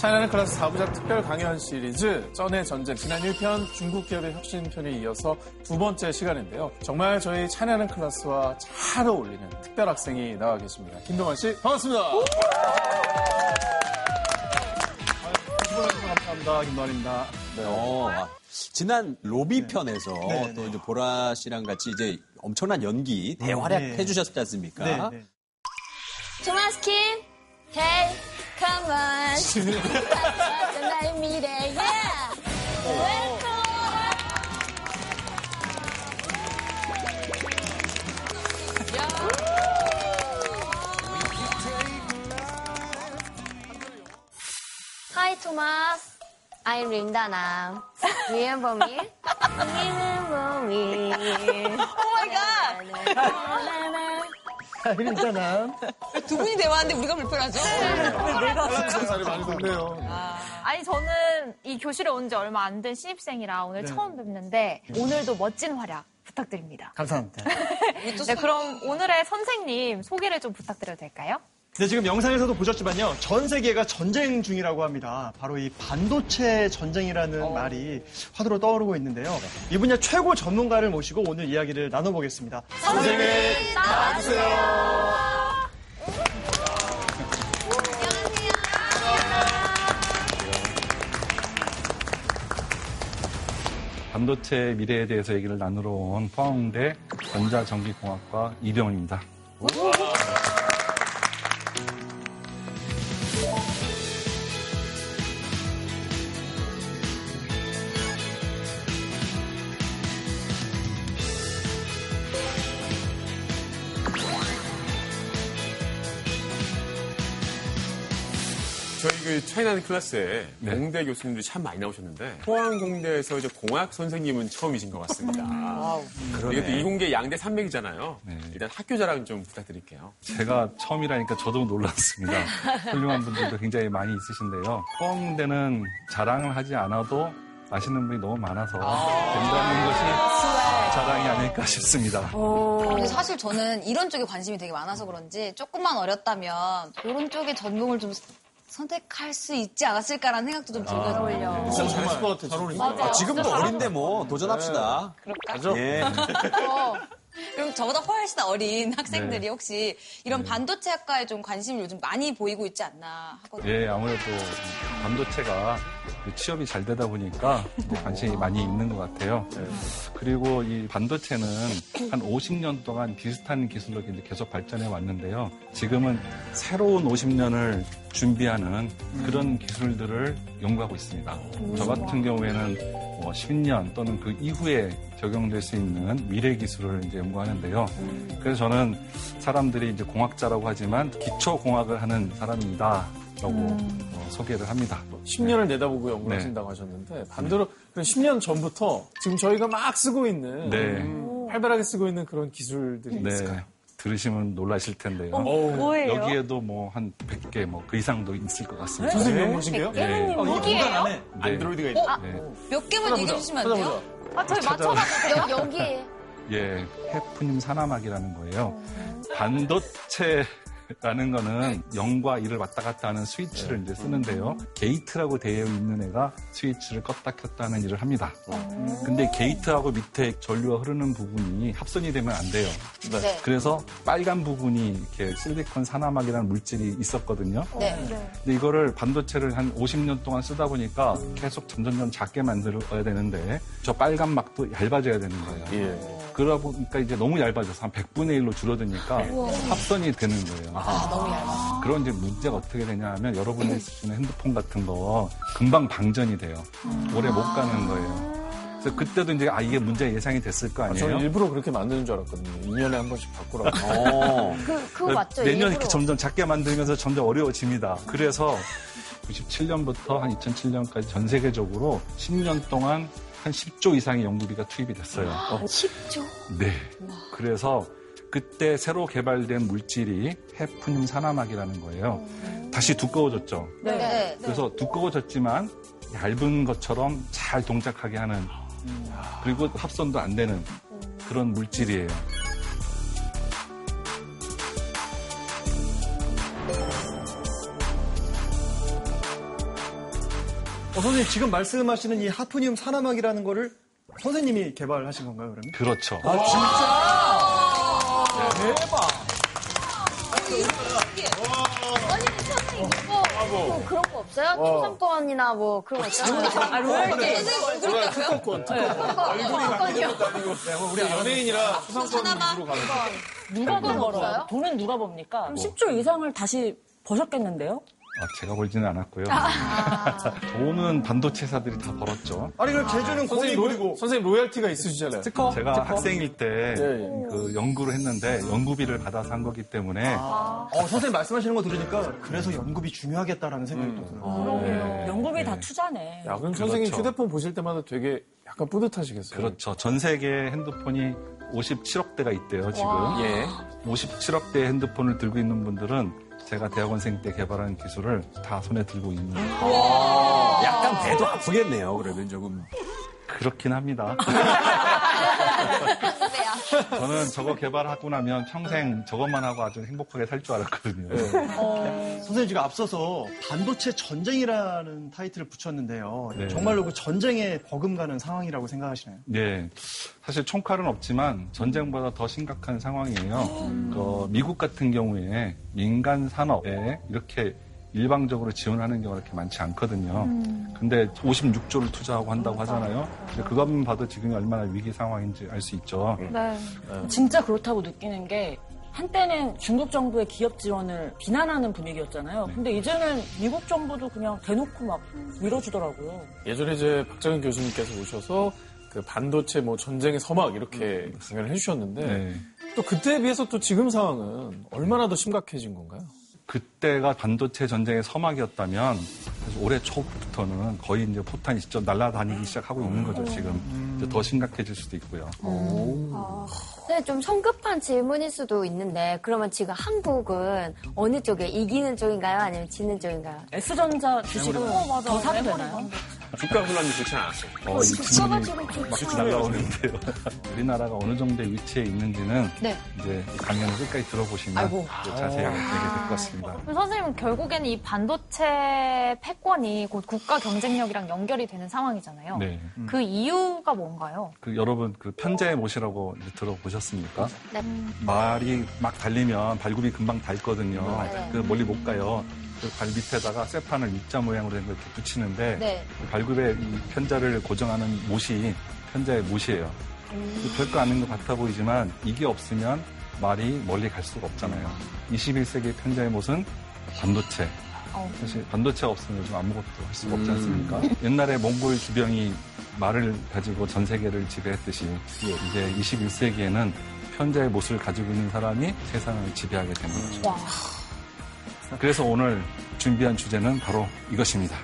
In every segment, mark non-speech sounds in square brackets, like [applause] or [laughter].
차이나는 클래스 4부작 특별 강연 시리즈 쩐의 전쟁 지난 1편 중국 기업의 혁신편에 이어서 두 번째 시간인데요. 정말 저희 차이나는 클래스와 잘 어울리는 특별 학생이 나와 계십니다. 김동환 씨 반갑습니다. 감사합니다. 김동환입니다. 네. 어, 아, 지난 로비 편에서 네, 또 네. 이제 보라 씨랑 같이 이제 엄청난 연기 대활약 네. 해주셨지 않습니까? 네, 네. 토마스 킴, hey, come on. 나의 미래, yeah. Welcome. Hi, Thomas. I'm Linda now. Remember me? Remember me. Oh my god! 아, 있잖아. 두 분이 대화하는데 우리가 불편하죠? 자리 많이 덥네요. 아니 저는 이 교실에 온 지 얼마 안 된 신입생이라 오늘 네. 처음 뵙는데 오늘도 멋진 활약 부탁드립니다. 감사합니다. [laughs] 네, 그럼 오늘의 선생님 소개를 좀 부탁드려도 될까요? 네, 지금 영상에서도 보셨지만요. 전 세계가 전쟁 중이라고 합니다. 바로 이 반도체 전쟁이라는 말이 화두로 떠오르고 있는데요. 이 분야 최고 전문가를 모시고 오늘 이야기를 나눠보겠습니다. 선생님 나와주세요. 반도체 미래에 대해서 얘기를 나누러 온 포항대 전자전기공학과 이병입니다. 차이나는 클래스에 네. 공대 교수님들이 참 많이 나오셨는데 포항 공대에서 이제 공학 선생님은 처음이신 것 같습니다. [laughs] 이게 또 이공계 양대 산맥이잖아요. 네. 일단 학교 자랑 좀 부탁드릴게요. 제가 처음이라니까 저도 놀랐습니다. [laughs] 훌륭한 분들도 굉장히 많이 있으신데요. 포항대는 자랑을 하지 않아도 아시는 분이 너무 많아서 된다는 것이 자랑이 아닐까 싶습니다. 근데 사실 저는 이런 쪽에 관심이 되게 많아서 그런지 조금만 어렸다면 이런 쪽의 전공을 좀 선택할 수 있지 않았을까라는 생각도 좀 들거든요. 진짜 잘했을 것 같아. 잘 어울린다. 아, 지금도 어린데 뭐 도전합시다. 맞아? 예. [laughs] 그럼 저보다 훨씬 어린 [laughs] 학생들이 네. 혹시 이런 반도체 학과에 좀 관심을 요즘 많이 보이고 있지 않나 하거든요. 예, 아무래도 반도체가 그 취업이 잘 되다 보니까 관심이 많이 있는 것 같아요. 그리고 이 반도체는 한 50년 동안 비슷한 기술로 계속 발전해 왔는데요. 지금은 새로운 50년을 준비하는 그런 기술들을 연구하고 있습니다. 저 같은 경우에는 뭐 10년 또는 그 이후에 적용될 수 있는 미래 기술을 이제 연구하는데요. 그래서 저는 사람들이 이제 공학자라고 하지만 기초 공학을 하는 사람이다 라고 어, 소개를 합니다. 10년을 내다보고 연구를 네. 하신다고 하셨는데 반대로 그럼 10년 전부터 지금 저희가 막 쓰고 있는 네. 음, 활발하게 쓰고 있는 그런 기술들이 네. 있을까요? 들으시면 놀라실 텐데요. 뭐예요? 여기에도 뭐 한 100개 뭐 그 이상도 있을 것 같습니다. 선생님 연구하신게요? 네. 여기에요? 네. 안드로이드가 있다. 네. 몇 개만 얘기해 주시면 안 돼요? 아, 저희 맞춰봐 주세요. 여기에 [laughs] 예, 해프님 산화막이라는 거예요. 반도체 라는 거는 0과 1을 왔다 갔다 하는 스위치를 이제 쓰는데요. 게이트라고 되어 있는 애가 스위치를 껐다 켰다 하는 일을 합니다. 근데 게이트하고 밑에 전류가 흐르는 부분이 합선이 되면 안 돼요. 네. 그래서 빨간 부분이 이렇게 실리콘 산화막이라는 물질이 있었거든요. 네. 근데 이거를 반도체를 한 50년 동안 쓰다 보니까 계속 점점점 작게 만들어야 되는데 저 빨간 막도 얇아져야 되는 거예요. 예. 그러다 보니까 이제 너무 얇아져서 한 100분의 1로 줄어드니까 합선이 되는 거예요. 아, 너무 얇아. 그런 이제 문제가 어떻게 되냐 하면 여러분이 쓰시는 핸드폰 같은 거 금방 방전이 돼요. 오래 못 가는 거예요. 그래서 그때도 이제 아 이게 문제 예상이 됐을 거 아, 아니에요. 저는 일부러 그렇게 만드는 줄 알았거든요. 2년에 한 번씩 바꾸라고. 어. [laughs] 그, 그거 맞죠? 매년 일부러. 이렇게 점점 작게 만들면서 점점 어려워집니다. 그래서 97년부터 한 2007년까지 전 세계적으로 10년 동안 한 10조 이상의 연구비가 투입이 됐어요. 10조? 네. 그래서 그때 새로 개발된 물질이 해프늄 산화막이라는 거예요. 다시 두꺼워졌죠. 네. 그래서 두꺼워졌지만 얇은 것처럼 잘 동작하게 하는 그리고 합선도 안 되는 그런 물질이에요. 어, 선생님 지금 말씀하시는 이 하프니움 산화막이라는 거를 선생님이 개발하신 건가요, 그러면? 그렇죠. 아니, 선생님, 이거 뭐 그런 거 없어요? 초상권이나 뭐 그런 거 있잖아요. 아, 로열티. 선생님 얼굴이 특허권, 특허권. 얼굴이 바뀌는 것도 아니고. 우리 연예인이라 수상권 위주로 가는 거. 누가 돈? 벌어요? 돈은 누가 법니까? 그럼 10조 이상을 다시 버셨겠는데요? 아, 제가 벌지는 않았고요. [laughs] 돈은 반도체사들이 다 벌었죠. 아니 그럼 제주는 공이 선생님, 로, 그리고 선생님 로열티가 있으시잖아요. 제가 학생일 때 예, 예. 그 연구를 했는데 연구비를 받아서 한 거기 때문에 어, 선생님 말씀하시는 거 들으니까 그래서 연구비 중요하겠다라는 생각이 또 들어요. 네. 연구비 다 투자네. 야, 그럼 선생님 그렇죠. 휴대폰 보실 때마다 되게 약간 뿌듯하시겠어요. 그렇죠. 전 세계 핸드폰이 57억 대가 있대요, 지금. 예. 57억 대의 핸드폰을 들고 있는 분들은 제가 대학원생 때 개발한 기술을 다 손에 들고 있는 약간 배도 아프겠네요. 그러면 조금. 그렇긴 합니다. [laughs] 저는 저거 개발하고 나면 평생 저것만 하고 아주 행복하게 살 줄 알았거든요. 선생님 지금 앞서서 반도체 전쟁이라는 타이틀을 붙였는데요. 네. 정말로 그 전쟁에 버금가는 상황이라고 생각하시나요? 예. 사실 총칼은 없지만 전쟁보다 더 심각한 상황이에요. 그 미국 같은 경우에 민간 산업에 이렇게 일방적으로 지원하는 경우가 그렇게 많지 않거든요. 근데 56조를 투자하고 한다고 하잖아요. 근데 그것만 봐도 지금이 얼마나 위기 상황인지 알 수 있죠. 네. 진짜 그렇다고 느끼는 게 한때는 중국 정부의 기업 지원을 비난하는 분위기였잖아요. 근데 이제는 미국 정부도 그냥 대놓고 막 밀어주더라고요. 예전에 이제 박정현 교수님께서 오셔서 그 반도체 뭐 전쟁의 서막 이렇게 강연을 해주셨는데 네. 또 그때에 비해서 또 지금 상황은 얼마나 더 심각해진 건가요? 그 때가 반도체 전쟁의 서막이었다면 올해 초부터는 거의 이제 포탄이 직접 날아다니기 시작하고 있는 거죠, 지금. 이제 더 심각해질 수도 있고요. 네, 좀 성급한 질문일 수도 있는데 그러면 지금 한국은 어느 쪽에 이기는 쪽인가요? 아니면 지는 쪽인가요? S전자 주식을 더 사도 되나요? 주가 혼란이 좋지 않았어요. 어, 이 질문이 막 날라오는데요. [laughs] 우리나라가 어느 정도의 위치에 있는지는 네. 이제 이 강연을 끝까지 들어보시면 자세히 알게 될 것 같습니다. 그럼 선생님은 결국에는 이 반도체 패권이 곧 국가 경쟁력이랑 연결이 되는 상황이잖아요. 네. 그 이유가 뭔가요? 그 여러분 그 편자의 못이라고 들어보셨습니까? 네. 말이 막 달리면 발굽이 금방 닳거든요. 네. 그 멀리 못 가요. 그발 밑에다가 쇠판을 입자 모양으로 된거 이렇게 붙이는데 네. 그 발굽에 이 편자를 고정하는 못이 편자의 못이에요. 그 별거 아닌 것 같아 보이지만 이게 없으면 말이 멀리 갈 수가 없잖아요. 21세기 편자의 못은 반도체. 사실 반도체가 없으면 요즘 아무것도 할 수가 없지 않습니까? 옛날에 몽골 주병이 말을 가지고 전 세계를 지배했듯이 이제 21세기에는 편자의 못을 가지고 있는 사람이 세상을 지배하게 되는 거죠. 그래서 오늘 준비한 주제는 바로 이것입니다.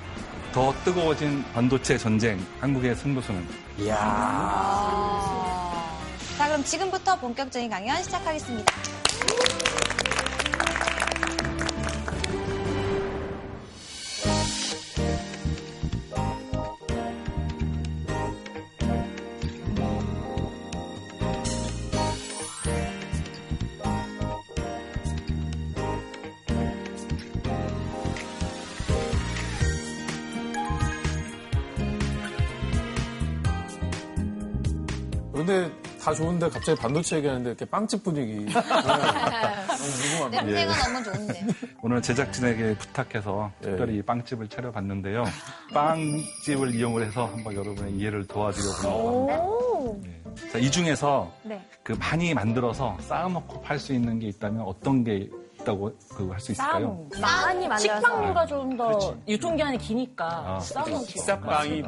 더 뜨거워진 반도체 전쟁, 한국의 승부수는 자, 그럼 지금부터 본격적인 강연 시작하겠습니다. 그런데 다 좋은데 갑자기 반도체 얘기하는데 이렇게 빵집 분위기. [laughs] 네. 너무 궁금합니다. 냄새가 너무 좋은데. [laughs] 오늘 제작진에게 부탁해서 특별히 빵집을 차려봤는데요. 빵집을 이용을 해서 한번 여러분의 이해를 도와드려보려고 합니다. 네. 자, 이 중에서 네. 그 많이 만들어서 쌓아놓고 팔 수 있는 게 있다면 어떤 게 있다고 그 할 수 있을까요? 많이 만들어서 식빵보다 좀더 유통기한이 기니까 아, 보통이지. 나이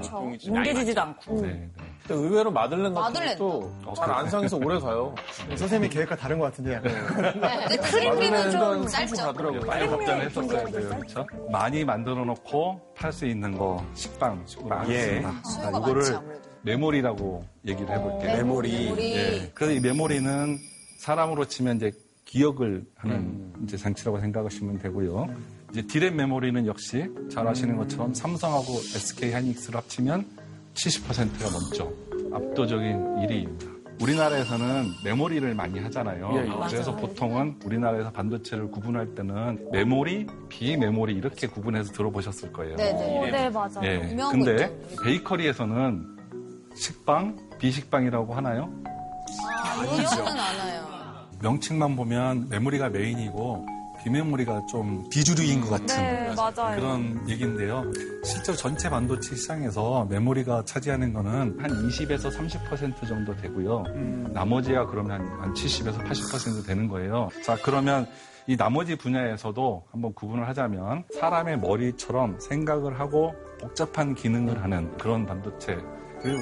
뭉개지지도 않고. 네, 네. 근데 의외로 마들렌 같은 마들렌. 것도 잘 안 상해서 오래 가요. 선생님이 계획과 다른 것 같은데 약간. 근데 크림 크림은 좀 마들렌은 짧죠. 가더라고요. 빨리 답장을 했었어야 돼요. 그렇죠? 많이 만들어 놓고 팔 수 있는 거 식빵. 식빵. 예. 자, 수요가 이거를 아무래도. 메모리라고 얘기를 해볼게요. 메모리. 우리 예. 그래서 이 메모리는 사람으로 치면 이제 기억을 하는 이제 장치라고 생각하시면 되고요. 이제 디램 메모리는 역시 잘 아시는 것처럼 삼성하고 SK 하이닉스를 합치면 70%가 넘죠. 압도적인 1위입니다. 우리나라에서는 메모리를 많이 하잖아요. 예, 예. 그래서 보통은 우리나라에서 반도체를 구분할 때는 메모리, 비메모리 이렇게 구분해서 들어보셨을 거예요. 네네. 어, 네, 맞아요. 예. 근데. 베이커리에서는 식빵, 비식빵이라고 하나요? 이거는 알아요. 명칭만 보면 메모리가 메인이고 비메모리가 좀 비주류인 것 같은 네, 맞아요. 그런 얘기인데요. 실제로 전체 반도체 시장에서 메모리가 차지하는 거는 한 20에서 30% 정도 되고요. 나머지가 그러면 한 70에서 80% 되는 거예요. 자, 그러면 이 나머지 분야에서도 한번 구분을 하자면 사람의 머리처럼 생각을 하고 복잡한 기능을 하는 그런 반도체를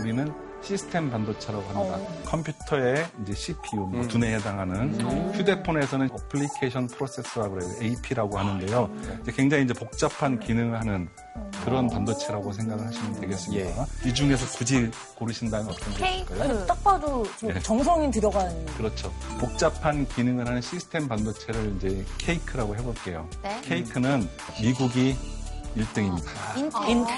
우리는 시스템 반도체라고 합니다. 컴퓨터의 이제 CPU, 뭐 두뇌에 해당하는 휴대폰에서는 어플리케이션 프로세서라고 그래요. AP라고 하는데요. 이제 굉장히 이제 복잡한 기능을 하는 그런 반도체라고 생각을 하시면 되겠습니다. 이 중에서 굳이 고르신다면 어떤 게 있을까요? 아니, 딱 봐도 좀 네. 정성이 들어간 그렇죠. 복잡한 기능을 하는 시스템 반도체를 이제 케이크라고 해볼게요. 네. 케이크는 미국이 1등입니다. 인텔.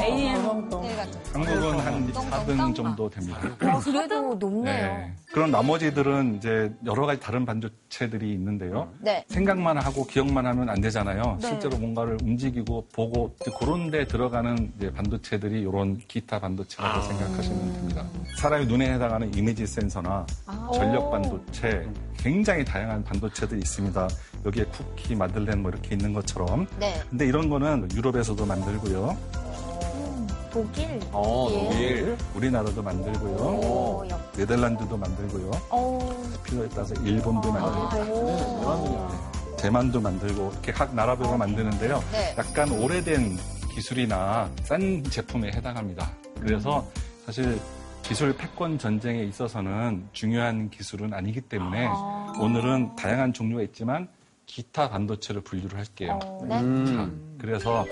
AM 인텔 같은. 한국은 한 똥똥똥 4등 정도 됩니다. 아, 그래도 높네요. 네. 그런 나머지들은 이제 여러 가지 다른 반도체들이 있는데요. 네. 생각만 하고 기억만 하면 안 되잖아요. 실제로 뭔가를 움직이고 보고 그런 데 들어가는 이제 반도체들이 이런 기타 반도체라고 생각하시면 됩니다. 사람의 눈에 해당하는 이미지 센서나 전력 반도체 굉장히 다양한 반도체들이 있습니다. 여기에 쿠키, 마들렌 뭐 이렇게 있는 것처럼. 네. 근데 이런 거는 유럽에서도 만들고요. 독일. 어, 예. 독일. 우리나라도 만들고요. 오, 역. 네덜란드도 만들고요. 어, 필요에 따라서 일본도 만들고 대만도 만들고 이렇게 각 나라별로 만드는데요. 네. 약간 오래된 기술이나 싼 제품에 해당합니다. 그래서 사실 기술 패권 전쟁에 있어서는 중요한 기술은 아니기 때문에 오늘은 다양한 종류가 있지만 기타 반도체를 분류를 할게요. 네. 자, 그래서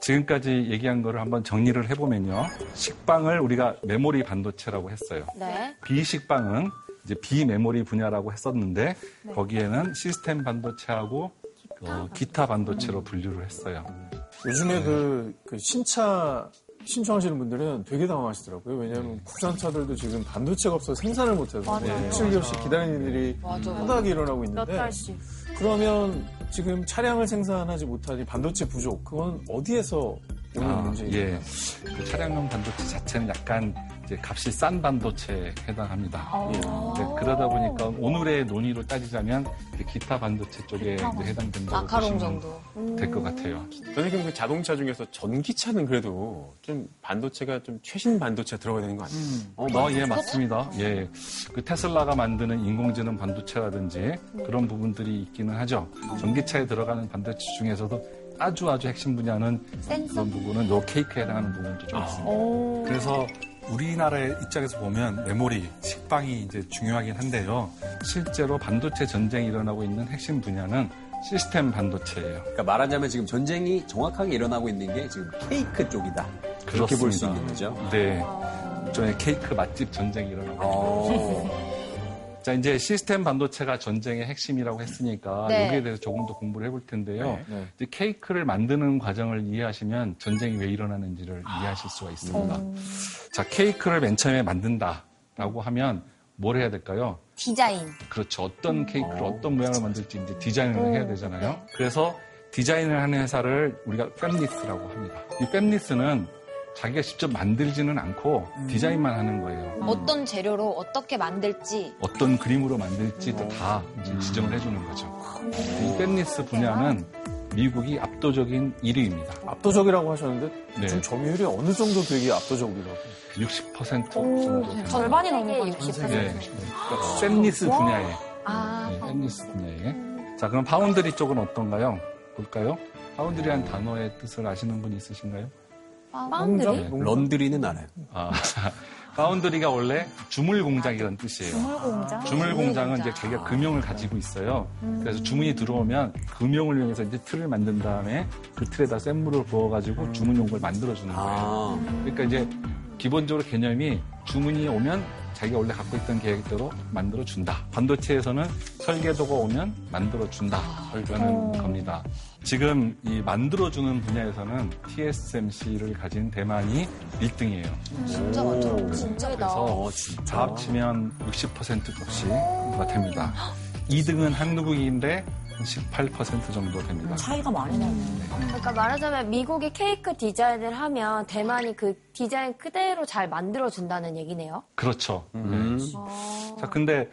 지금까지 얘기한 거를 한번 정리를 해보면요. 식빵을 우리가 메모리 반도체라고 했어요. 네. 비식빵은 이제 비메모리 분야라고 했었는데 거기에는 시스템 반도체하고 어, 기타 반도체로 분류를 했어요. 요즘에 그, 그 신차 신청하시는 분들은 되게 당황하시더라고요. 왜냐하면 국산차들도 지금 반도체가 없어서 생산을 못해서 맞아요. 7개월씩 기다리는 일이 맞아. 허다하게 일어나고 몇 있는데 달씩. 그러면 지금 차량을 생산하지 못하니 반도체 부족 그건 어디에서 오는 아, 문제인가요? 예. 그 차량용 반도체 자체는 약간 이제 값이 싼 반도체에 해당합니다. 예. 네, 그러다 보니까 오늘의 논의로 따지자면 기타 반도체 쪽에 이제 해당된다고 마카롱 보시면 정도. 될 것 같아요. 선생님 그 자동차 중에서 전기차는 그래도 좀 반도체가 좀 최신 반도체가 들어가야 되는 거 아니에요? 어, 예, 맞습니다. 예. 그 테슬라가 만드는 인공지능 반도체라든지 그런 부분들이 있기는 하죠. 전기차에 들어가는 반도체 중에서도 아주 아주 핵심 분야는 그런 부분은 요 케이크에 해당하는 부분도 좀 있습니다. 그래서 우리나라의 입장에서 보면 메모리, 식빵이 이제 중요하긴 한데요. 실제로 반도체 전쟁이 일어나고 있는 핵심 분야는 시스템 반도체예요. 그러니까 말하자면 지금 전쟁이 정확하게 일어나고 있는 게 지금 케이크 쪽이다. 그렇게 볼 수. 있는 거죠. 네. 일종의 케이크 맛집 전쟁이 일어나고 있는 거죠. 어. 자, 이제 시스템 반도체가 전쟁의 핵심이라고 했으니까 네. 여기에 대해서 조금 더 공부를 해볼 텐데요. 네. 이제 케이크를 만드는 과정을 이해하시면 전쟁이 왜 일어나는지를 이해하실 수가 있습니다. 자, 케이크를 맨 처음에 만든다라고 하면 뭘 해야 될까요? 디자인. 그렇죠. 어떤 케이크를 어떤 모양을 만들지 이제 디자인을 해야 되잖아요. 그래서 디자인을 하는 회사를 우리가 fabless라고 합니다. 이 fabless는 자기가 직접 만들지는 않고 디자인만 하는 거예요. 어떤 재료로 어떻게 만들지. 어떤 그림으로 만들지도 다 이제 지정을 해주는 거죠. 이 팬리스 분야는 미국이 압도적인 1위입니다. 압도적이라고 하셨는데 네. 지금 점유율이 어느 정도 되게 압도적이라고 60% 정도 됩니다. 절반이 넘는 세계 거죠. 60%. 네. 그러니까 팬리스 분야에. 아, 네, 팬리스 분야에. 자, 그럼 파운드리 쪽은 어떤가요? 볼까요? foundry란 단어의 뜻을 아시는 분 있으신가요? 파운드리? 네. Laundry는 알아요. 아, [laughs] foundry가 원래 주물 공장이라는 뜻이에요. 주물 공장. 주물 공장은 이제 자기가 금형을 가지고 있어요. 그래서 주문이 들어오면 금형을 이용해서 이제 틀을 만든 다음에 그 틀에다 쇳물을 부어가지고 주물을 만들어주는 거예요. 아. 그러니까 이제 기본적으로 개념이 주문이 오면 자기가 원래 갖고 있던 계획대로 만들어 준다. 반도체에서는 설계도가 오면 만들어 준다. 라는 겁니다. 지금 이 만들어주는 분야에서는 TSMC를 가진 대만이 1등이에요. 진짜 많더라고. 진짜. 그래서 다 합치면 60% 값이가 됩니다. 2등은 한국인데 18% 정도 됩니다. 차이가 많이 나네. 그러니까 말하자면 미국이 케이크 디자인을 하면 대만이 그 디자인 그대로 잘 만들어준다는 얘기네요. 그렇죠. 네. 자, 근데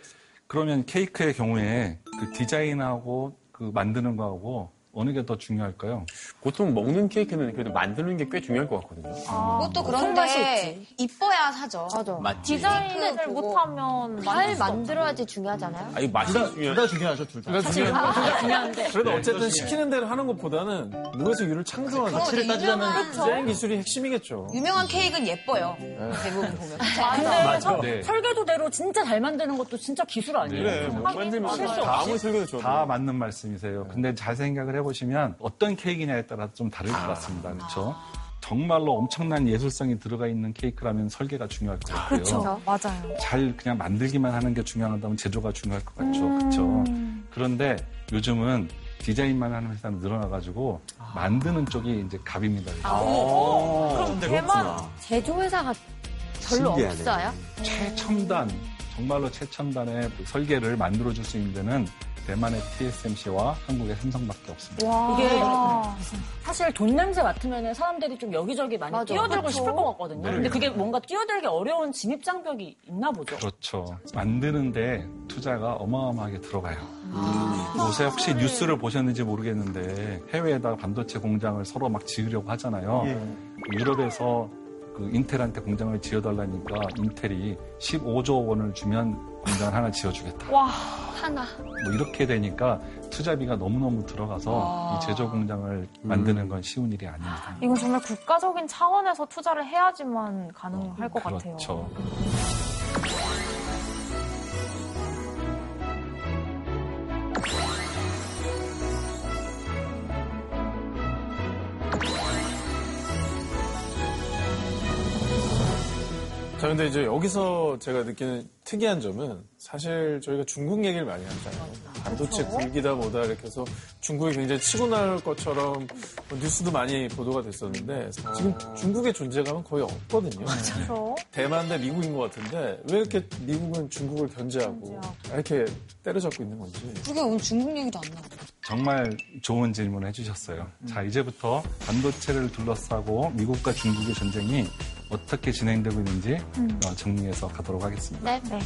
그러면 케이크의 경우에 그 디자인하고 그 만드는 거하고 어느 게 더 중요할까요? 보통 먹는 케이크는 그래도 만드는 게 꽤 중요할 것 같거든요. 그것도 손맛이 그런데. 이뻐야 사죠. 맞아. 맞지. 디자인을. 못하면 잘 만들 만들어야지 중요하잖아요. 아, 이 맛이 둘 중요한 다 중요하죠, 둘 다. 중요한 중요한데. 그래도 어쨌든 시키는 대로 하는 것보다는 무에서 유를 창조하는 가치를 따지자면 디자인 기술이 핵심이겠죠. 유명한 케이크는 예뻐요. 대부분 보면. 근데 서- 네. 설계도대로 진짜 잘 만드는 것도 진짜 기술 아니에요? 그래, 못 만들면 다 아무리 설계도 좋아도. 다 맞는 말씀이세요. 근데 잘 생각을 해 보시면 어떤 케이크냐에 따라 좀 다를 것 같습니다. 그렇죠? 정말로 엄청난 예술성이 들어가 있는 케이크라면 설계가 중요할 것 같고요. 그렇죠. 맞아요. 잘 그냥 만들기만 하는 게 중요하다면 제조가 중요할 것 같죠. 그렇죠? 그런데 요즘은 디자인만 하는 회사는 늘어나가지고 만드는 쪽이 이제 갑입니다. 그럼 대만 제조회사가 별로 신기하네. 없어요? 최첨단, 정말로 최첨단의 그 설계를 만들어줄 수 있는 데는 대만의 TSMC와 한국의 삼성밖에 없습니다. 와. 이게 사실 돈 냄새 맡으면 사람들이 좀 여기저기 많이 맞아. 뛰어들고 그쵸. 싶을 것 같거든요. 네. 근데 그게 뭔가 뛰어들기 어려운 진입 장벽이 있나 보죠. 그렇죠. 만드는데 투자가 어마어마하게 들어가요. 아. 요새 혹시 뉴스를 보셨는지 모르겠는데 해외에다 반도체 공장을 서로 막 지으려고 하잖아요. 예. 유럽에서 그 인텔한테 공장을 지어달라니까 인텔이 15조 원을 주면 공장을 하나 지어주겠다. 와. 하나. 뭐 이렇게 되니까 투자비가 너무너무 들어가서 이 제조 공장을 만드는 건 쉬운 일이 아닙니다. 이건 정말 국가적인 차원에서 투자를 해야지만 가능할 것 같아요. 그렇죠. 자, 근데 이제 여기서 제가 느끼는 특이한 점은 사실 저희가 중국 얘기를 많이 하잖아요. 반도체 굴기다 뭐다 이렇게 해서 중국이 굉장히 치고 나올 것처럼 뭐 뉴스도 많이 보도가 됐었는데 지금 중국의 존재감은 거의 없거든요. 그렇죠. 대만 대 미국인 것 같은데 왜 이렇게 미국은 중국을 견제하고 이렇게 때려잡고 있는 건지. 그게 오늘 중국 얘기도 안 나와. 정말 좋은 질문 해주셨어요. 자, 이제부터 반도체를 둘러싸고 미국과 중국의 전쟁이 어떻게 진행되고 있는지 어, 정리해서 가도록 하겠습니다. 네. 네.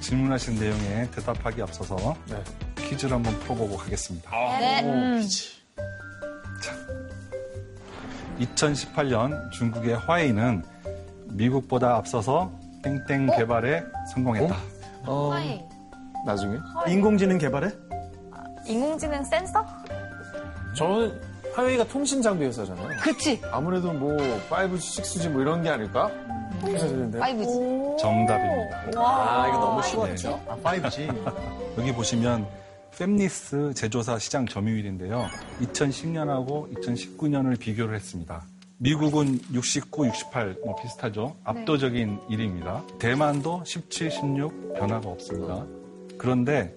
질문하신 내용에 대답하기 앞서서 네. 퀴즈를 한번 풀어보고 가겠습니다. 네. 음. 2018년 중국의 화웨이는 미국보다 앞서서 땡땡 개발에 성공했다. 어, 화이. 나중에? 인공지능 개발에? 인공지능 센서? 저는 화웨이가 통신 장비 회사잖아요. 그치. 아무래도 뭐 5G, 6G 뭐 이런 게 아닐까? 그래서 되는데. 5G. 정답입니다. 아, 이거 너무 쉬웠죠? 아, 5G. 여기 보시면 fem니스 제조사 시장 점유율인데요. 2010년하고 2019년을 비교를 했습니다. 미국은 69, 68, 뭐 비슷하죠. 압도적인 1위입니다. 대만도 17, 16 변화가 없습니다. 그런데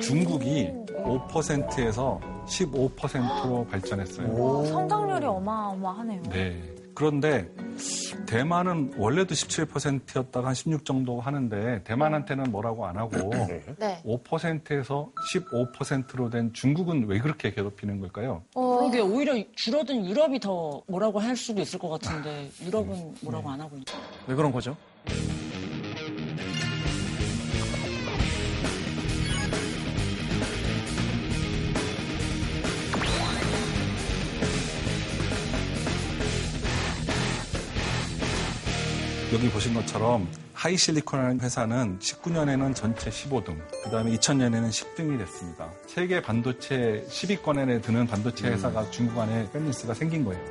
중국이 5%에서 15%로 발전했어요. 와, 성장률이 어마어마하네요. 네. 그런데 대만은 원래도 17%였다가 한 16 정도 하는데 대만한테는 뭐라고 안 하고 [clears throat] 네. 5%에서 15%로 된 중국은 왜 그렇게 괴롭히는 걸까요? 어, 그러게 오히려 줄어든 유럽이 더 뭐라고 할 수도 있을 것 같은데 유럽은 뭐라고 안 하고 있는. 왜 그런 거죠? 여기 보신 것처럼 하이실리콘이라는 회사는 19년에는 전체 15등, 그 다음에 2000년에는 10등이 됐습니다. 세계 반도체 10위권에 드는 반도체 회사가 중국 안에 팬리스가 생긴 거예요.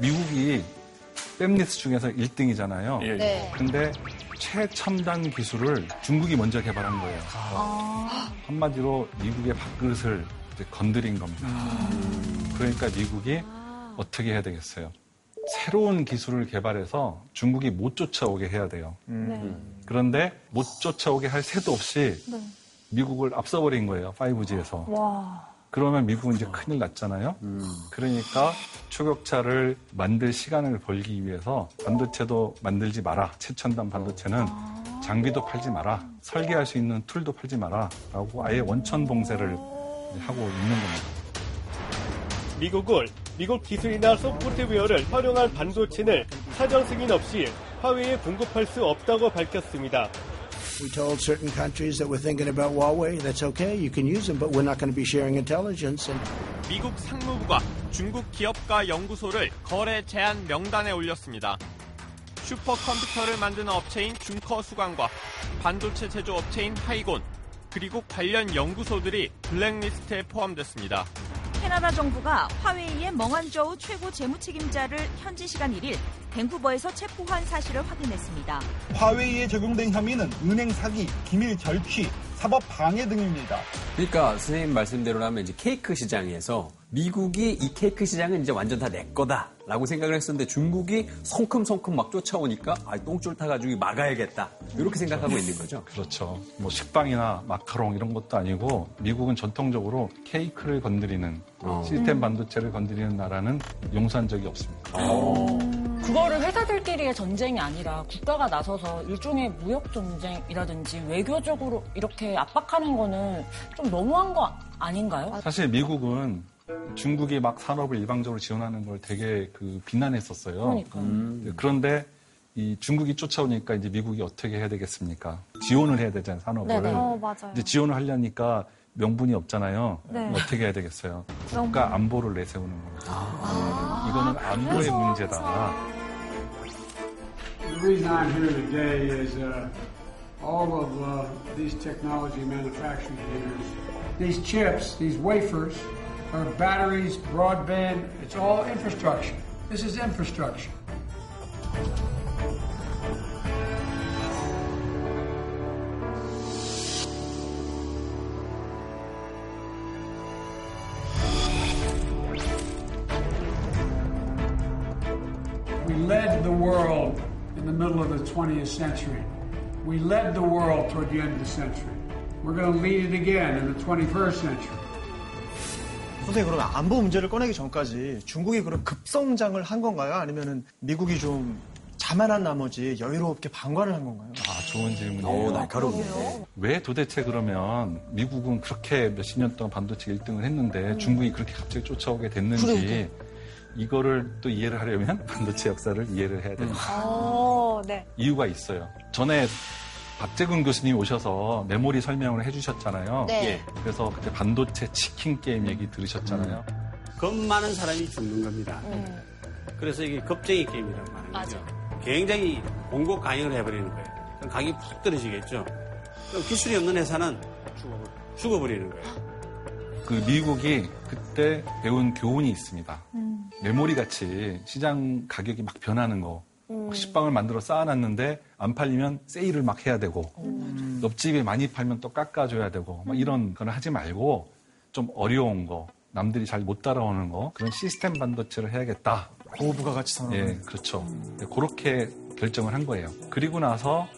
미국이 fem니스 중에서 1등이잖아요. 예, 예. 네. 근데 최첨단 기술을 중국이 먼저 개발한 거예요. 한마디로 미국의 밥그릇을 이제 건드린 겁니다. 그러니까 미국이 어떻게 해야 되겠어요? 새로운 기술을 개발해서 중국이 못 쫓아오게 해야 돼요. 그런데 못 쫓아오게 할 새도 없이 미국을 앞서버린 거예요. 5G에서. 와. 그러면 미국은 이제 큰일 났잖아요. 그러니까 초격차를 만들 시간을 벌기 위해서 반도체도 만들지 마라. 최첨단 반도체는 장비도 팔지 마라. 설계할 수 있는 툴도 팔지 마라. 라고 아예 원천 봉쇄를 하고 있는 겁니다. 미국은 미국 기술이나 소프트웨어를 활용한 반도체는 사전 승인 없이 화웨이에 공급할 수 없다고 밝혔습니다. We told certain countries that we're thinking about Huawei, that's okay, you can use them, but we're not going to be sharing intelligence. And 미국 상무부가 중국 기업가 연구소를 거래 제한 명단에 올렸습니다. 슈퍼컴퓨터를 만드는 업체인 중커 수강과 반도체 제조 업체인 하이곤 그리고 관련 연구소들이 블랙리스트에 포함됐습니다. 캐나다 정부가 화웨이의 멍한저우 최고 재무 책임자를 현지 시간 1일 밴쿠버에서 체포한 사실을 확인했습니다. 화웨이에 적용된 혐의는 은행 사기, 기밀 결취, 사법 방해 등입니다. 그러니까 선생님 말씀대로라면 이제 케이크 시장에서 미국이 이 케이크 시장은 이제 완전 다 내 거다라고 생각을 했었는데 중국이 성큼성큼 막 쫓아오니까 아, 똥줄 타가지고 막아야겠다 이렇게 생각하고 있는 거죠. 그렇죠. 뭐 식빵이나 마카롱 이런 것도 아니고 미국은 전통적으로 케이크를 건드리는 어. 시스템 반도체를 건드리는 나라는 용서한 적이 없습니다. 그거를 회사들끼리의 전쟁이 아니라 국가가 나서서 일종의 무역 전쟁이라든지 외교적으로 이렇게 압박하는 거는 좀 너무한 거 아닌가요? 사실 미국은 중국이 막 산업을 일방적으로 지원하는 걸 되게 그 비난했었어요. 그러니까요. 네, 그런데 이 중국이 쫓아오니까 이제 미국이 어떻게 해야 되겠습니까? 지원을 해야 되잖아요, 산업을. 네네. 어, 맞아요. 이제 지원을 하려니까 명분이 없잖아요. 네. 어떻게 해야 되겠어요? 국가 안보를 내세우는 겁니다. 이거는 안보의 문제다. The reason I'm here today is uh, all of uh, these technology manufacturing leaders, these chips, these wafers, are batteries, broadband, it's all infrastructure. This is infrastructure. We led the world in the middle of the 20th century. We led the world toward the end of the century. We're going to lead it again in the 21st century. 선생님 그러면 안보 문제를 꺼내기 전까지 중국이 그럼 급성장을 한 건가요? 아니면은 미국이 좀 자만한 나머지 여유롭게 방관을 한 건가요? 아, 좋은 질문이에요. 오, 날카롭네. 왜 도대체 그러면 미국은 그렇게 몇십 년 동안 반도체 1등을 했는데 중국이 그렇게 갑자기 쫓아오게 됐는지 그러게. 이거를 또 이해를 하려면 [laughs] 반도체 역사를 이해를 해야 됩니다. 어, 네. 이유가 있어요. 전에 박재근 교수님 오셔서 메모리 설명을 해주셨잖아요. 네. 예. 그래서 그때 반도체 치킨 게임 얘기 들으셨잖아요. 겁 많은 사람이 죽는 겁니다. 그래서 이게 겁쟁이 게임이라고 하는 거죠. 굉장히 공고 가행을 해버리는 거예요. 그럼 가격이 푹 떨어지겠죠. 그럼 기술이 없는 회사는 죽어버- 죽어버리 는 거예요. 그 미국이 그때 배운 교훈이 있습니다. 음. 메모리 같이 시장 가격이 막 변하는 거. 음. 막 식빵을 만들어 쌓아놨는데 안 팔리면 세일을 막 해야 되고 옆집이 많이 팔면 또 깎아줘야 되고 막 이런 거는 하지 말고 좀 어려운 거 남들이 잘 못 따라오는 거 그런 시스템 반도체를 해야겠다. 고부가가치 산업. 예, 그렇죠. 네, 그렇게 결정을 한 거예요. 그리고 나서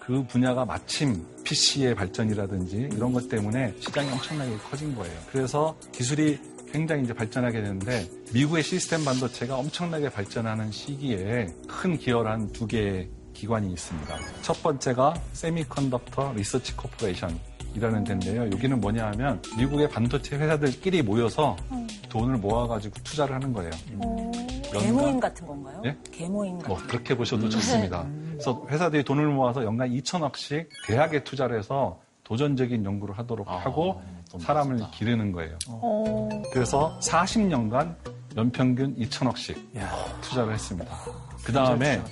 그 분야가 마침 PC의 발전이라든지 이런 것 때문에 시장이 엄청나게 커진 거예요. 그래서 기술이 굉장히 이제 발전하게 되는데 미국의 시스템 반도체가 엄청나게 발전하는 시기에 큰 기여한 두 개의 기관이 있습니다. 첫 번째가 Semiconductor Research Corporation 이라는 데인데요. 여기는 뭐냐 하면 미국의 반도체 회사들끼리 모여서 돈을 모아가지고 투자를 하는 거예요. 개모임 같은 건가요? 예? 개모임 같은 뭐 그렇게 보셔도 좋습니다. 그래서 회사들이 돈을 모아서 연간 2천억씩 대학에 투자를 해서 도전적인 연구를 하도록 하고 사람을 기르는 거예요. 그래서 40년간 연평균 2천억씩 투자를 했습니다. 그 다음에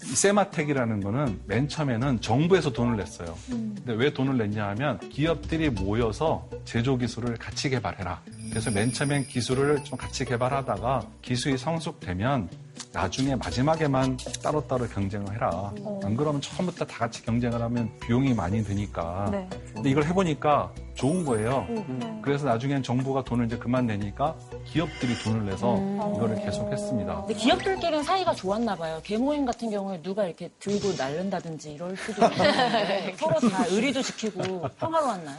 세마텍이라는 거는 맨 처음에는 정부에서 돈을 냈어요. 근데 왜 돈을 냈냐 하면 기업들이 모여서 제조 기술을 같이 개발해라. 그래서 맨 처음엔 기술을 좀 같이 개발하다가 기술이 성숙되면 나중에 마지막에만 따로따로 경쟁을 해라. 안 그러면 처음부터 다 같이 경쟁을 하면 비용이 많이 드니까. 네. 근데 이걸 해보니까 좋은 거예요. 네. 그래서 나중엔 정부가 돈을 이제 그만 내니까 기업들이 돈을 내서 음. 이거를 계속 했습니다. 근데 기업들끼리는 사이가 좋았나 봐요. 개모임 같은 경우에 누가 이렇게 들고 날른다든지 이럴 수도 있는데 [laughs] 서로 다 의리도 지키고 평화로웠나요?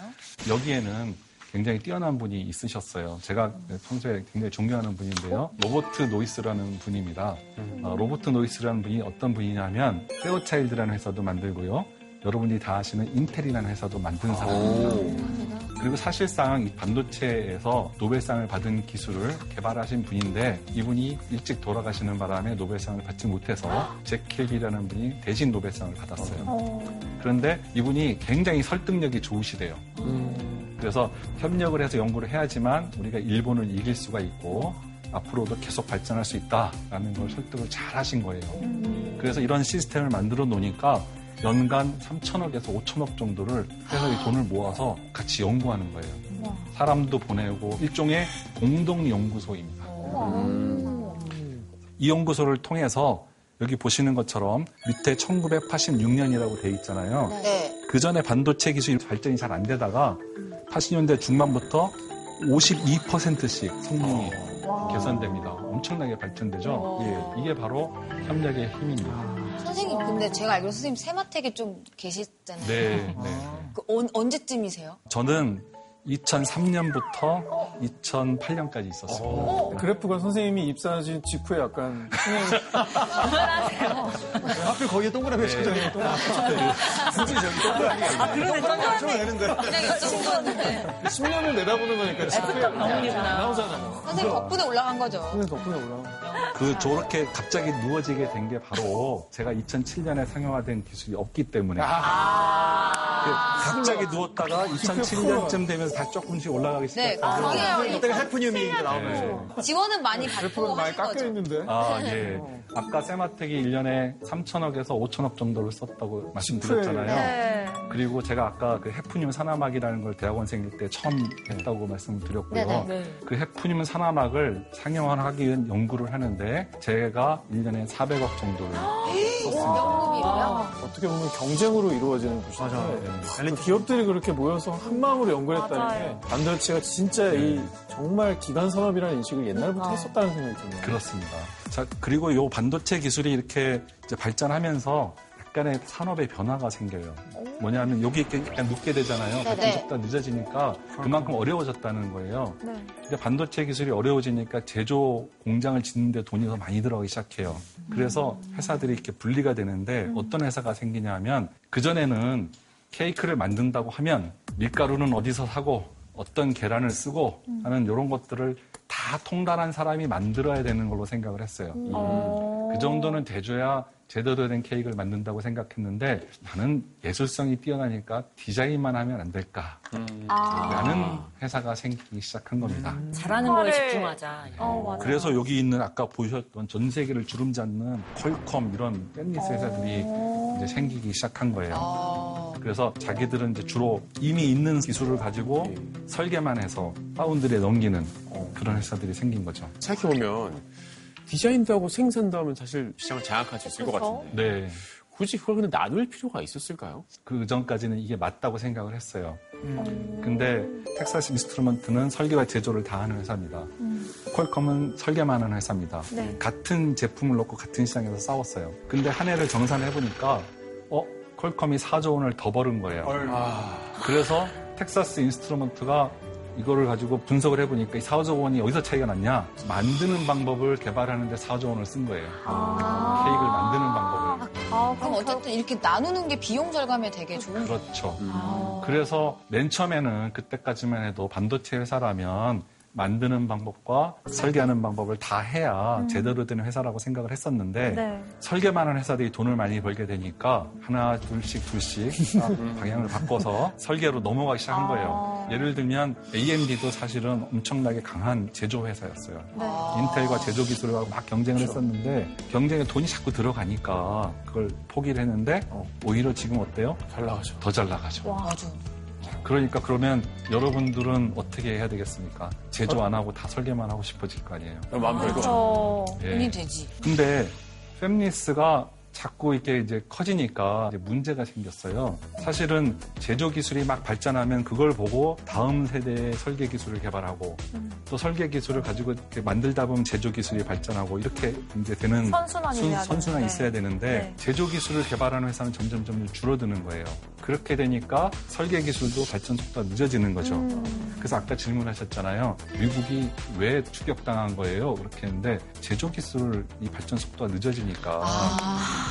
여기에는 굉장히 뛰어난 분이 있으셨어요. 제가 평소에 굉장히 존경하는 분인데요. 로버트 노이스라는 분입니다. 어, 로버트 노이스라는 분이 어떤 분이냐면 페어차일드라는 회사도 만들고요. 여러분들이 다 아시는 인텔이라는 회사도 만든 사람입니다. 그리고 사실상 이 반도체에서 노벨상을 받은 기술을 개발하신 분인데 이분이 일찍 돌아가시는 바람에 노벨상을 받지 못해서 잭 킬비라는 분이 대신 노벨상을 받았어요. 그런데 이분이 굉장히 설득력이 좋으시대요. 그래서 협력을 해서 연구를 해야지만 우리가 일본을 이길 수가 있고 앞으로도 계속 발전할 수 있다라는 걸 설득을 잘 하신 거예요. 그래서 이런 시스템을 만들어 놓으니까 연간 3천억에서 5천억 정도를 회사의 돈을 모아서 같이 연구하는 거예요. 사람도 보내고 일종의 공동 연구소입니다. 이 연구소를 통해서 여기 보시는 것처럼 밑에 1986년이라고 돼 있잖아요. 네. 그 전에 반도체 기술이 발전이 잘 안 되다가 80년대 중반부터 52%씩 성능이 개선됩니다. 엄청나게 발전되죠. 예, 이게 바로 협력의 힘입니다. 선생님, 근데 제가 알기로 선생님 세마텍에 좀 계시잖아요. 네, 네. 그 언, 언제쯤이세요? 저는 2003년부터 2008년까지 있었습니다. 어, 그래프가 선생님이 입사하신 직후에 약간 그만하세요. 하필 거기에 동그라미 쳐져 있는 동그라미. 굳이 저기 동그라미. 아, 그러네. 동그라미 쳐야 되는데. 그냥 건데. 10년을 내다보는 거니까 직후에 덕분이구나. 나오잖아요. 선생님 덕분에 올라간 거죠. 선생님 덕분에 올라간 그 저렇게 갑자기 누워지게 된 게 바로 제가 2007년에 상용화된 기술이 없기 때문에 그 갑자기 누웠다가 2007년쯤 되면서 다 조금씩 올라가기 네, 시작했어요. 그게요. 그때가 해프님이 나오면서. 지원은 많이 받고 많이 하신 거죠. 깎여 있는데. 아, 예. 아까 세마텍이 1년에 3천억에서 5천억 정도를 썼다고 말씀드렸잖아요. 네. 그리고 제가 아까 그 해프님 산화막이라는 걸 대학원생일 때 처음 했다고 말씀을 드렸고요. 네네. 네. 그 해프님 산화막을 상용화하기 위한 연구를 하는데 제가 1년에 400억 정도를 [gasps] 연금이고요. 어떻게 보면 경쟁으로 이루어지는 곳인데 아니, 기업들이 그렇게 모여서 한 마음으로 연구를 했다는 맞아요. 게 반도체가 진짜 이 정말 기간 산업이라는 인식을 옛날부터 아. 했었다는 생각이 드네요. 그렇습니다. 자, 그리고 요 반 도체 기술이 이렇게 발전하면서 약간의 산업의 변화가 생겨요. 뭐냐면 여기 이렇게 약간 눕게 되잖아요. 같은 속도 늦어지니까 그만큼 어려워졌다는 거예요. 네. 근데 반도체 기술이 어려워지니까 제조 공장을 짓는데 돈이 더 많이 들어가기 시작해요. 그래서 회사들이 이렇게 분리가 되는데 어떤 회사가 생기냐면 그전에는 케이크를 만든다고 하면 밀가루는 어디서 사고 어떤 계란을 쓰고 하는 이런 것들을 다 통달한 사람이 만들어야 되는 걸로 생각을 했어요. 그 정도는 돼줘야 제대로 된 케이크를 만든다고 생각했는데 나는 예술성이 뛰어나니까 디자인만 하면 안 될까? 라는 회사가 생기기 시작한 겁니다. 잘하는 거에 집중하자. 어, 맞아요. 그래서 여기 있는 아까 보셨던 전 세계를 주름 잡는 퀄컴 이런 팬리스 회사들이 이제 생기기 시작한 거예요. 그래서 자기들은 이제 주로 이미 있는 기술을 가지고 설계만 해서 foundry에 넘기는 그런 회사들이 생긴 거죠. 생각해보면 디자인도 하고 생산도 하면 사실 시장을 장악할 수 있을 것. 같은데 네. 굳이 그걸 근데 나눌 필요가 있었을까요? 그 전까지는 이게 맞다고 생각을 했어요. 근데 텍사스 인스트루먼트는 설계와 제조를 다 하는 회사입니다. 퀄컴은 설계만 하는 회사입니다. 네. 같은 제품을 놓고 같은 시장에서 싸웠어요. 근데 한 해를 정산해 보니까 어 퀄컴이 4조 원을 더 벌은 거예요. 그래서 텍사스 인스트루먼트가 이거를 가지고 분석을 해보니까 이 4조 원이 어디서 차이가 났냐? 만드는 방법을 개발하는데 4조 원을 쓴 거예요. 케이크를 만드는 방법을. 아, 그럼 어쨌든 이렇게 나누는 게 비용 절감에 되게 좋은 거예요. 그렇죠. 그래서 맨 처음에는 그때까지만 해도 반도체 회사라면 만드는 방법과 설계하는 방법을 다 해야 제대로 된 회사라고 생각을 했었는데 네. 설계만 하는 회사들이 돈을 많이 벌게 되니까 하나 둘씩 둘씩 [laughs] 방향을 바꿔서 설계로 넘어가기 시작한 거예요. 예를 들면 AMD도 사실은 엄청나게 강한 제조 회사였어요. 인텔과 제조 기술과 막 경쟁을 했었는데 경쟁에 돈이 자꾸 들어가니까 그걸 포기를 했는데 오히려 지금 어때요? 잘 나가죠. 더 잘 나가죠. 맞아. 그러니까 그러면 여러분들은 어떻게 해야 되겠습니까? 제조 안 하고 다 설계만 하고 싶어질 거 아니에요. 마음 걸고. 그렇죠. 예. 본인 되지. 근데 fem니스가 자꾸 이게 이제 커지니까 이제 문제가 생겼어요. 사실은 제조 기술이 막 발전하면 그걸 보고 다음 세대의 설계 기술을 개발하고 또 설계 기술을 가지고 이렇게 만들다 보면 제조 기술이 발전하고 이렇게 이제 되는 선순환이. 있어야 되는데 네. 제조 기술을 개발하는 회사는 점점 점 점 줄어드는 거예요. 그렇게 되니까 설계 기술도 발전 속도가 늦어지는 거죠. 음. 그래서 아까 질문하셨잖아요. 미국이 왜 추격당한 거예요? 그렇게 했는데 제조 기술 이 발전 속도가 늦어지니까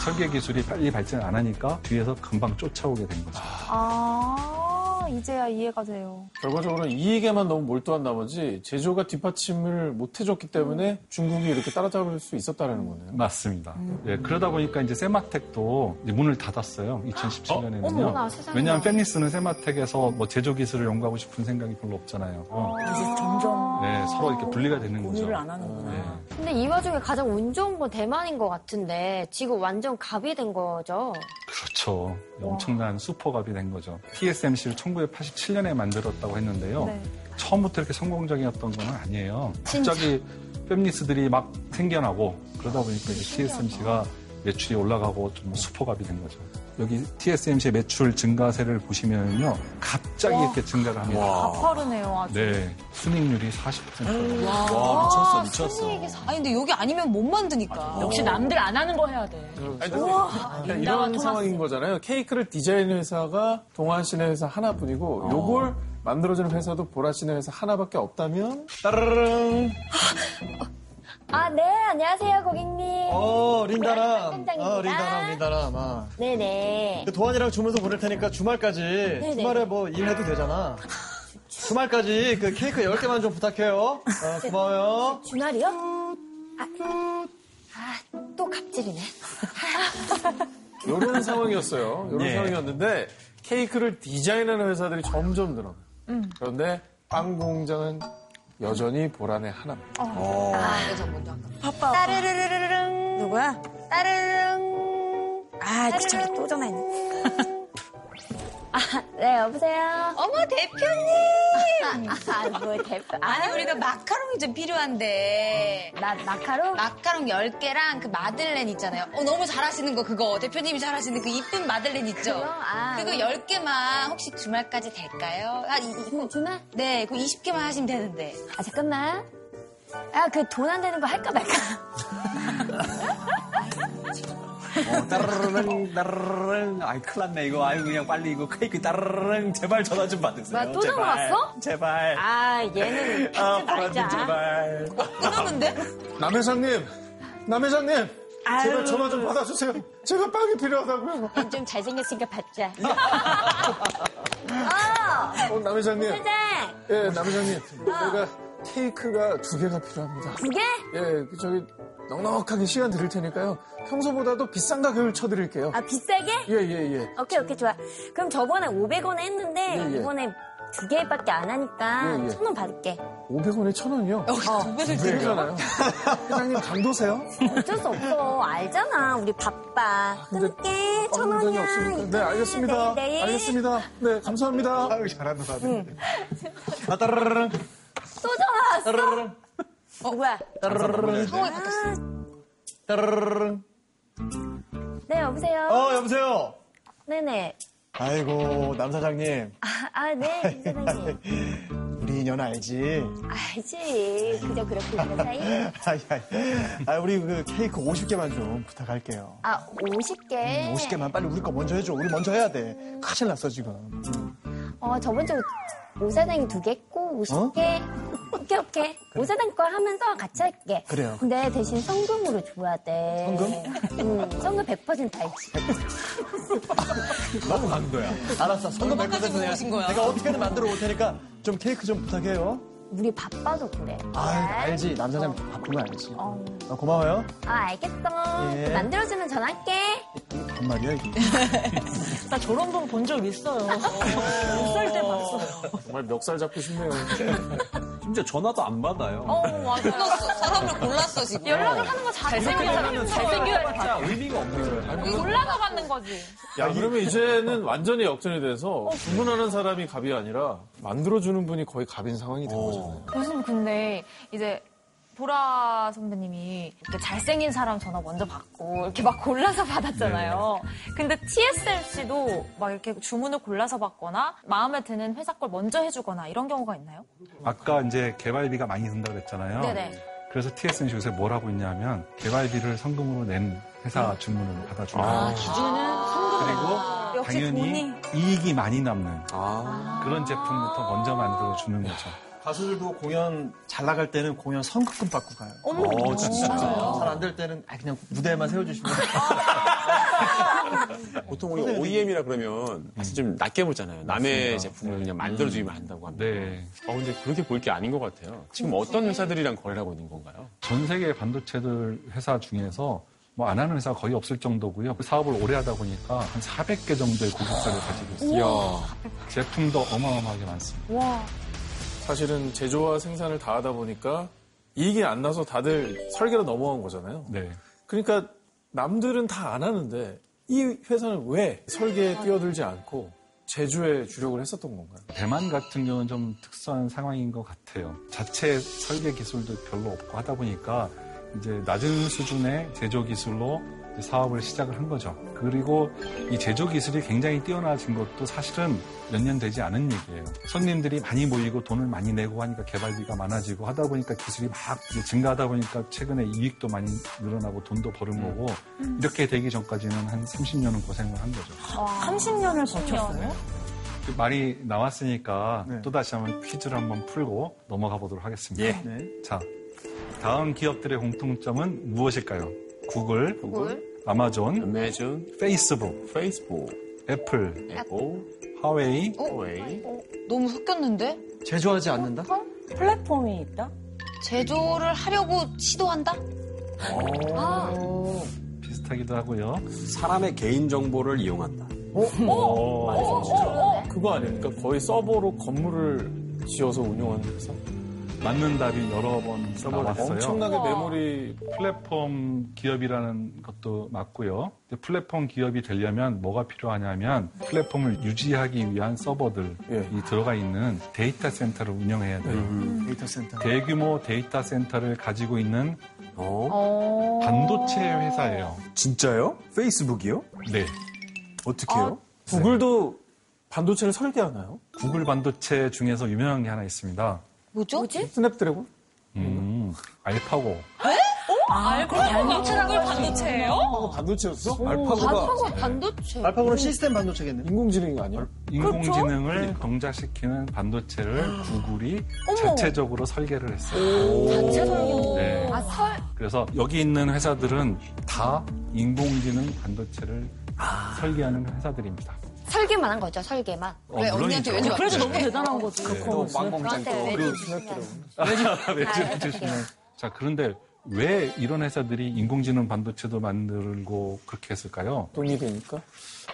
설계 기술이 빨리 발전 안 하니까 뒤에서 금방 쫓아오게 된 거죠. 아, 이제야 이해가 돼요. 결과적으로 이익에만 너무 몰두한 나머지 제조가 뒷받침을 못 해줬기 때문에 중국이 이렇게 따라잡을 수 있었다는 거네요. 맞습니다. 예, 그러다 보니까 이제 세마텍도 이제 문을 닫았어요. 2017년에는요. 어머나, 세상에. 왜냐하면 fem니스는 세마텍에서 뭐 제조 기술을 연구하고 싶은 생각이 별로 없잖아요. 이제 점점 네, 서로 이렇게 분리가 되는 거죠. 공유를 안 하는구나. 네. 근데 이 와중에 가장 운 좋은 건 대만인 것 같은데 지금 완전 갑이 된 거죠. 그렇죠. 엄청난 슈퍼갑이 된 거죠. TSMC를 1987년에 만들었다고 했는데요. 네. 처음부터 이렇게 성공적이었던 건 아니에요. 갑자기 fem니스들이 막 생겨나고 그러다 보니까 이제 TSMC가 매출이 올라가고 좀 슈퍼갑이 된 거죠. 여기 TSMC의 매출 증가세를 보시면요. 갑자기 와. 이렇게 증가를 합니다. 가파르네요, 아주. 네. 순익률이 40%. 와, 미쳤어, 미쳤어. 아니 근데 여기 아니면 못 만드니까. 역시 남들 안 하는 거 해야 돼. 그러니까 린다와 이런 토마스. 상황인 거잖아요. 케이크를 디자인 회사가 동안시내 회사 하나뿐이고 요걸 만들어주는 회사도 보라시내 회사 하나밖에 없다면 따르릉 아, 네, 안녕하세요, 고객님. 어, 린다람. 팀장입니다. 어, 린다람, 린다람. 아. 네네. 그 도안이랑 주문서 보낼 테니까 주말까지 네네. 주말에 뭐 일해도 되잖아. 주말까지 그 케이크 10개만 좀 부탁해요. 아, 고마워요. 주말이요? 아, 아, 또 갑질이네. [laughs] 이런 상황이었어요. 이런 네. 상황이었는데 케이크를 디자인하는 회사들이 점점 늘어나. 그런데 빵 공장은 여전히 보라네 하나입니다. 아, 그래서 먼저. 바빠. 따르르르르릉. 누구야? 따르릉. 아, 저기 또 전화했네. 아, 네, 여보세요? 어머 대표님. 아, 뭐, 대표. 아니 우리가 마카롱이 좀 필요한데. 마, 마카롱? 마카롱 10개랑 그 마들렌 있잖아요. 어, 너무 잘하시는 거 그거. 대표님이 잘하시는 그 이쁜 마들렌 있죠? 그거? 아, 그거 음. 10개만 혹시 주말까지 될까요? 아, 이, 이, 주말? 네, 그 20개만 하시면 되는데. 아, 잠깐만. 아, 그 돈 안 되는 거 할까 말까? [laughs] 어, 따르릉, 따르릉. 아이, 큰일 났네, 이거. 아유, 그냥 빨리 이거 케이크 따르릉. 제발 전화 좀 받으세요. 또 전화 제발. 왔어? 제발. 아, 얘는 아, 받지 말자. 제발. 끊었는데? 남 회장님, 남 회장님, 제발 아유. 전화 좀 받아주세요. 제가 빵이 필요하다고요. 좀 잘생겼으니까 받자. [laughs] 어, 남 회장님. 회장! 예, 남 회장님. 저희가 케이크가 두 개가 필요합니다. 두 개? 예, 그 저기 넉넉하게 시간 드릴 테니까요. 평소보다도 비싼 가격을 쳐드릴게요. 아, 비싸게? 예, 예, 예. 오케이, 오케이, 좋아. 그럼 저번에 500원에 했는데, 예, 예. 이번에 두 개밖에 안 하니까 예, 예. 천원 받을게. 500원에 천 원이요? 두 배를 두 배잖아요. 회장님 강도세요? 어쩔 수 없어. 알잖아. 우리 바빠. 끊을게. 천 아, 돈이 원이야. 없으니까. 네, 알겠습니다. 내일, 내일. 알겠습니다. 네, 감사합니다. 아유, 잘한다, 다들. 아, 따르르릉. 또 전화 왔어. 따르르릉. 어, 뭐야? 따르르릉. 상황이 바뀌었어. 따르르릉. 네, 여보세요? 어, 여보세요? 네네. 아이고, 남 사장님. 아, 아, 네, 김 [laughs] 사장님. 우리 인연 알지? 알지. 그저 그렇게 지낸 사이? 아이, 아이. 아, 우리 그 케이크 50개만 좀 부탁할게요. 아, 50개? 50개만 빨리 우리 거 먼저 해줘. 우리 먼저 해야 돼. 큰일 났어, 지금. 어, 저번 주 오사장이 두개 했고, 50개. 오케이, 오케이. 오사장 거 하면서 같이 할게. 그래요. 근데 대신 성금으로 줘야 돼. 성금? 응, 성금 100% 알지. 너무 강도야. 알았어. 성금 100% 내가, 거야? 내가 어떻게든 만들어 올 테니까 좀 케이크 좀 부탁해요. 우리 바빠서 그래. 아, 알지. 남 사장 바쁘면 알지. 어. 아, 고마워요. 아, 알겠어. 예. 만들어주면 전화할게. 반말이야 이게. [laughs] 나 저런 분 본 적 있어요. 몇 살 때 봤어요. 정말 멱살 잡고 싶네요. 심지어 전화도 안 받아요. 어, 맞아. 골랐어. 사람을 골랐어, 지금. 연락을 하는 거 잘생겨야 진짜 의미가 없는 거예요. 골라서 받는 거지. 야, 그러면 이제는 완전히 역전이 돼서 주문하는 사람이 갑이 아니라 만들어주는 분이 거의 갑인 상황이 된 거잖 교수님 근데 이제 보라 선배님이 이렇게 잘생긴 사람 전화 먼저 받고 이렇게 막 골라서 받았잖아요. 근데 TSMC도 막 이렇게 주문을 골라서 받거나 마음에 드는 회사 걸 먼저 해주거나 이런 경우가 있나요? 아까 이제 개발비가 많이 든다고 그랬잖아요. 네네. 그래서 TSMC 요새 뭘 하고 있냐면 개발비를 성금으로 낸 회사 주문을 받아주는 아. 기준은 성금. 그리고 역시 당연히 돈이. 이익이 많이 남는 그런 제품부터 먼저 만들어 주는 거죠. 가수들도 공연 잘 나갈 때는 공연 성급금 받고 가요. 어머, 어, 진짜. 잘 안 될 때는 아, 그냥 무대에만 세워주시면 [laughs] 보통 우리 OEM이라 그러면 사실 좀 낮게 보잖아요. 남의 제품을 그냥 만들어주기만 한다고 합니다. 네. 어, 근데 그렇게 볼 게 아닌 것 같아요. 지금 어떤 회사들이랑 거래를 하고 있는 건가요? 전 세계 반도체들 회사 중에서 뭐안 하는 회사가 거의 없을 정도고요. 그 사업을 오래 하다 보니까 한 400개 정도의 고객사를 가지고 있어요. 제품도 어마어마하게 많습니다. 와. 사실은 제조와 생산을 다 하다 보니까 이익이 안 나서 다들 설계로 넘어간 거잖아요. 네. 그러니까 남들은 다 안 하는데 이 회사는 왜 설계에 뛰어들지 않고 제조에 주력을 했었던 건가요? 대만 같은 경우는 좀 특수한 상황인 것 같아요. 자체 설계 기술도 별로 없고 하다 보니까 이제 낮은 수준의 제조 기술로 사업을 시작을 한 거죠. 그리고 이 제조 기술이 굉장히 뛰어나진 것도 사실은 몇 년 되지 않은 얘기예요. 손님들이 많이 모이고 돈을 많이 내고 하니까 개발비가 많아지고 하다 보니까 기술이 막 증가하다 보니까 최근에 이익도 많이 늘어나고 돈도 버는 거고 이렇게 되기 전까지는 한 30년은 고생을 한 거죠. 30년을 버텼어요? 그 말이 나왔으니까 또다시 한번 퀴즈를 한번 풀고 넘어가 보도록 하겠습니다. 네. 자, 다음 기업들의 공통점은 무엇일까요? 구글, 구글, 아마존, 아마존, 페이스북, 페이스북, 애플, 애플, 화웨이, 화웨이. 너무 섞였는데? 제조하지 않는다? 플랫폼이 있다? 제조를 하려고 시도한다? 아. 비슷하기도 하고요. 사람의 개인 정보를 이용한다. 어? 그거 아닙니까? 거의 서버로 건물을 지어서 운영하는 회사? 맞는 답이 여러 번 나왔어요. 엄청나게 메모리 플랫폼 기업이라는 것도 맞고요. 근데 플랫폼 기업이 되려면 뭐가 필요하냐면 플랫폼을 유지하기 위한 서버들이 들어가 있는 데이터 센터를 운영해야 돼요. 데이터 센터. 대규모 데이터 센터를 가지고 있는 어. 반도체 회사예요. 진짜요? 페이스북이요? 네. 어떻게 해요? 구글도 반도체를 설계하나요? 구글 반도체 중에서 유명한 게 하나 있습니다. 뭐죠? 스냅드래곤? 음, 알파고. 아, 그럼 반도체라고 구글 반도체예요? 알파고 반도체였어? 알파고가 알파고 반도체. 알파고는 시스템 반도체겠네. 인공지능 이 아니야? 인공지능을 동작시키는 반도체를 구글이 어머. 자체적으로 설계를 했어요. 자체 설계. 네. 아, 설, 그래서 여기 있는 회사들은 다 인공지능 반도체를 설계하는 회사들입니다. 설계만 한 거죠, 설계만. 어, 왜 물론이죠. 언니한테 왠지 그래도 맞죠. 너무 대단한 거지. 네. 그 저한테 그- 해주시면. 자, 그런데 왜 이런 회사들이 인공지능 반도체도 만들고 그렇게 했을까요? 돈이 되니까?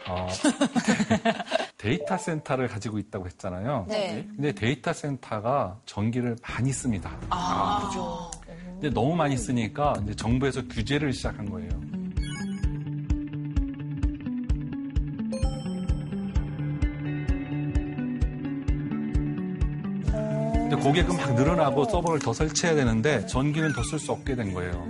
어, [laughs] 데이터 센터를 가지고 있다고 했잖아요. 네. 근데 데이터 센터가 전기를 많이 씁니다. 아, 그죠. 근데 너무 많이 쓰니까 이제 정부에서 규제를 시작한 거예요. 근데 고객은 막 늘어나고 서버를 더 설치해야 되는데 전기는 더 쓸 수 없게 된 거예요.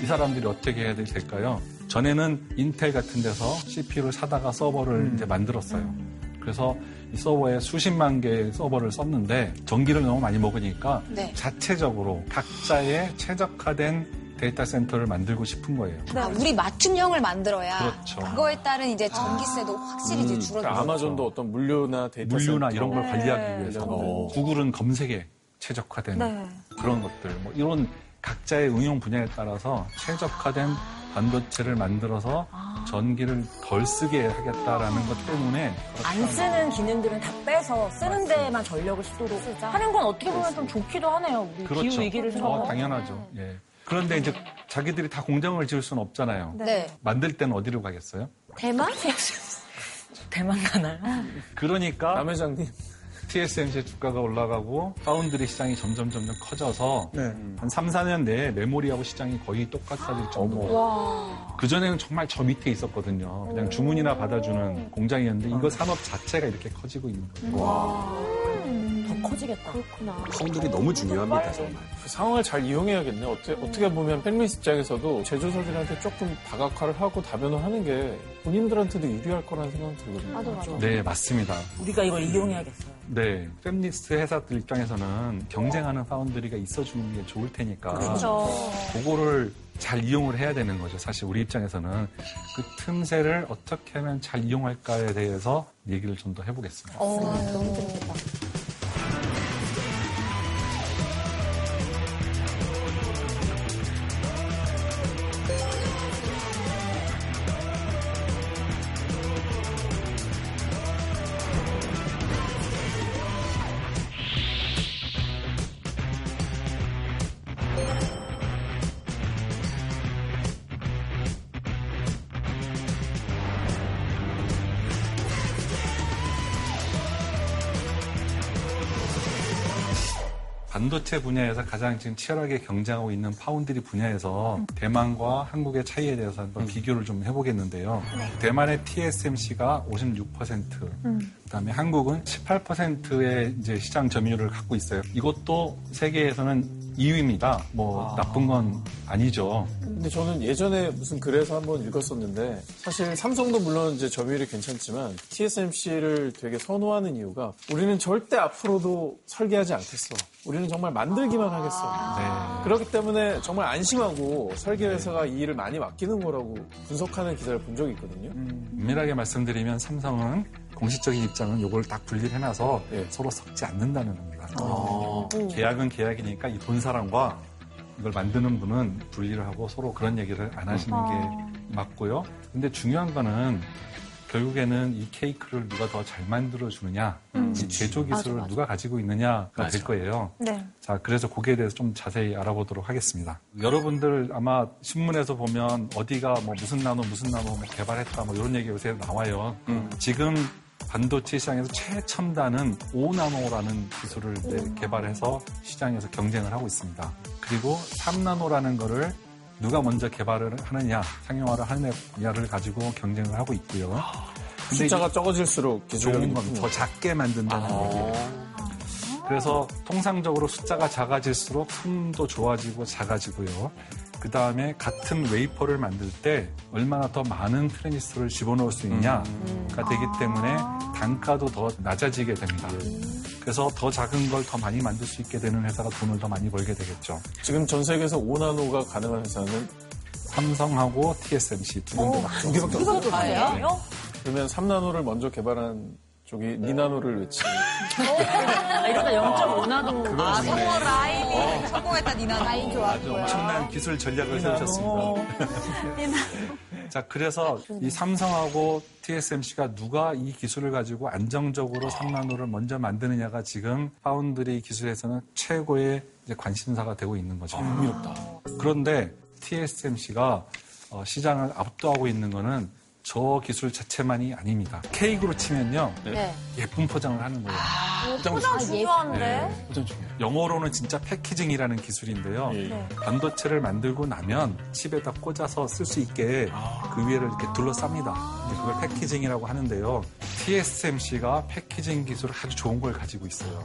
이 사람들이 어떻게 해야 될까요? 전에는 인텔 같은 데서 CPU를 사다가 서버를 이제 만들었어요. 그래서 이 서버에 수십만 개의 서버를 썼는데 전기를 너무 많이 먹으니까 네. 자체적으로 각자의 최적화된 데이터 센터를 만들고 싶은 거예요. 아, 우리 맞춤형을 만들어야 그렇죠. 거에 따른 이제 전기세도 확실히 이제 줄어들고. 그러니까 아마존도 어떤 물류나 데이터 물류나 이런 걸 네. 관리하기 위해서 어. 구글은 검색에 최적화된 네. 그런 것들 뭐 이런 각자의 응용 분야에 따라서 최적화된 반도체를 만들어서 전기를 덜 쓰게 하겠다라는 것 때문에 안 쓰는 기능들은 다 빼서 쓰는 데만 전력을 쓰도록 하는 건 어떻게 보면 좀 좋기도 하네요. 우리 그렇죠. 기후 위기를 어, 생각하면. 당연하죠. 예. 그런데 이제 자기들이 다 공장을 지을 수는 없잖아요. 네. 만들 때는 어디로 가겠어요? 대만? [laughs] 대만 가나요? 그러니까 남 회장님. TSMC의 주가가 올라가고 파운드리 시장이 점점 점점 커져서 한 3, 4년 내에 메모리하고 시장이 거의 똑같아질 정도로 그전에는 정말 저 밑에 있었거든요. 그냥 주문이나 받아주는 공장이었는데 이거 산업 자체가 이렇게 커지고 있는 거예요. 더 커지겠다. 그렇구나. 파운드리 너무 중요합니다, 정말. 그 상황을 잘 이용해야겠네. 어떻게, 어떻게 보면 팬미스 입장에서도 제조사들한테 조금 다각화를 하고 다변을 하는 게 본인들한테도 유리할 거라는 생각이 들거든요. 맞아, 맞아. 네, 맞습니다. 우리가 이걸 이용해야겠어요. 네, fabless 회사들 입장에서는 경쟁하는 foundry가 있어주는 게 좋을 테니까 그렇죠. 그거를 잘 이용을 해야 되는 거죠. 사실 우리 입장에서는 그 틈새를 어떻게 하면 잘 이용할까에 대해서 얘기를 좀 더 해보겠습니다. 너무 재밌겠다. 반도체 분야에서 가장 지금 치열하게 경쟁하고 있는 파운드리 분야에서 대만과 한국의 차이에 대해서 한번 비교를 좀 해보겠는데요. 대만의 TSMC가 56%, 그다음에 한국은 18%의 이제 시장 점유율을 갖고 있어요. 이것도 세계에서는 2위입니다. 뭐 나쁜 건 아니죠. 근데 저는 예전에 무슨 글에서 한번 읽었었는데 사실 삼성도 물론 이제 점유율이 괜찮지만 TSMC를 되게 선호하는 이유가 우리는 절대 앞으로도 설계하지 않겠어. 우리는 정말 만들기만 하겠어. 네. 그렇기 때문에 정말 안심하고 설계 회사가 이 일을 많이 맡기는 거라고 분석하는 기사를 본 적이 있거든요. 엄밀하게 말씀드리면 삼성은 공식적인 입장은 이걸 딱 분리를 해놔서 예. 서로 섞지 않는다는 겁니다. 아. 계약은 계약이니까 이 본 사람과 이걸 만드는 분은 분리를 하고 서로 그런 얘기를 안 하시는 게 맞고요. 근데 중요한 거는 결국에는 이 케이크를 누가 더 잘 만들어 주느냐, 음. 이 제조 기술을 맞아, 맞아. 누가 가지고 있느냐가 될 거예요. 네. 자, 그래서 거기에 대해서 좀 자세히 알아보도록 하겠습니다. 여러분들 아마 신문에서 보면 어디가 뭐 무슨 나노 무슨 나노 뭐 개발했다 뭐 이런 얘기 요새 나와요. 지금 반도체 시장에서 최첨단은 5나노라는 기술을 이제 개발해서 시장에서 경쟁을 하고 있습니다. 그리고 3나노라는 거를 누가 먼저 개발을 하느냐, 상용화를 하느냐를 가지고 경쟁을 하고 있고요. 근데 숫자가 적어질수록 좋은 건더 작게 만든다는 얘기예요. 그래서 통상적으로 숫자가 작아질수록 속도 좋아지고 작아지고요. 그 다음에 같은 웨이퍼를 만들 때 얼마나 더 많은 트랜지스터를 집어넣을 수 있냐가 되기 때문에 단가도 더 낮아지게 됩니다. 그래서 더 작은 걸 더 많이 만들 수 있게 되는 회사가 돈을 더 많이 벌게 되겠죠. 지금 전 세계에서 5나노가 가능한 회사는 삼성하고 TSMC 두 군데 밖에 두 개밖에 없습니다. 없어요. 다예요? 그러면 3나노를 먼저 개발한 쪽이 니나노를 외치. 이러다 0.5나도 아, 성공 라인이 성공했다, 니나. 라인 아주 엄청난 기술 전략을 세우셨습니다. [laughs] 자, 그래서 이 삼성하고 TSMC가 누가 이 기술을 가지고 안정적으로 3나노를 먼저 만드느냐가 지금 파운드리 기술에서는 최고의 이제 관심사가 되고 있는 거죠. 흥미롭다. 그런데 TSMC가 어, 시장을 압도하고 있는 거는 저 기술 자체만이 아닙니다. 케이크로 치면요. 네. 예쁜 포장을 하는 거예요. 포장 중요한데? 네. 영어로는 진짜 패키징이라는 기술인데요. 반도체를 만들고 나면 칩에다 꽂아서 쓸 수 있게 그 위에를 이렇게 둘러쌉니다. 그걸 패키징이라고 하는데요. TSMC가 패키징 기술 아주 좋은 걸 가지고 있어요.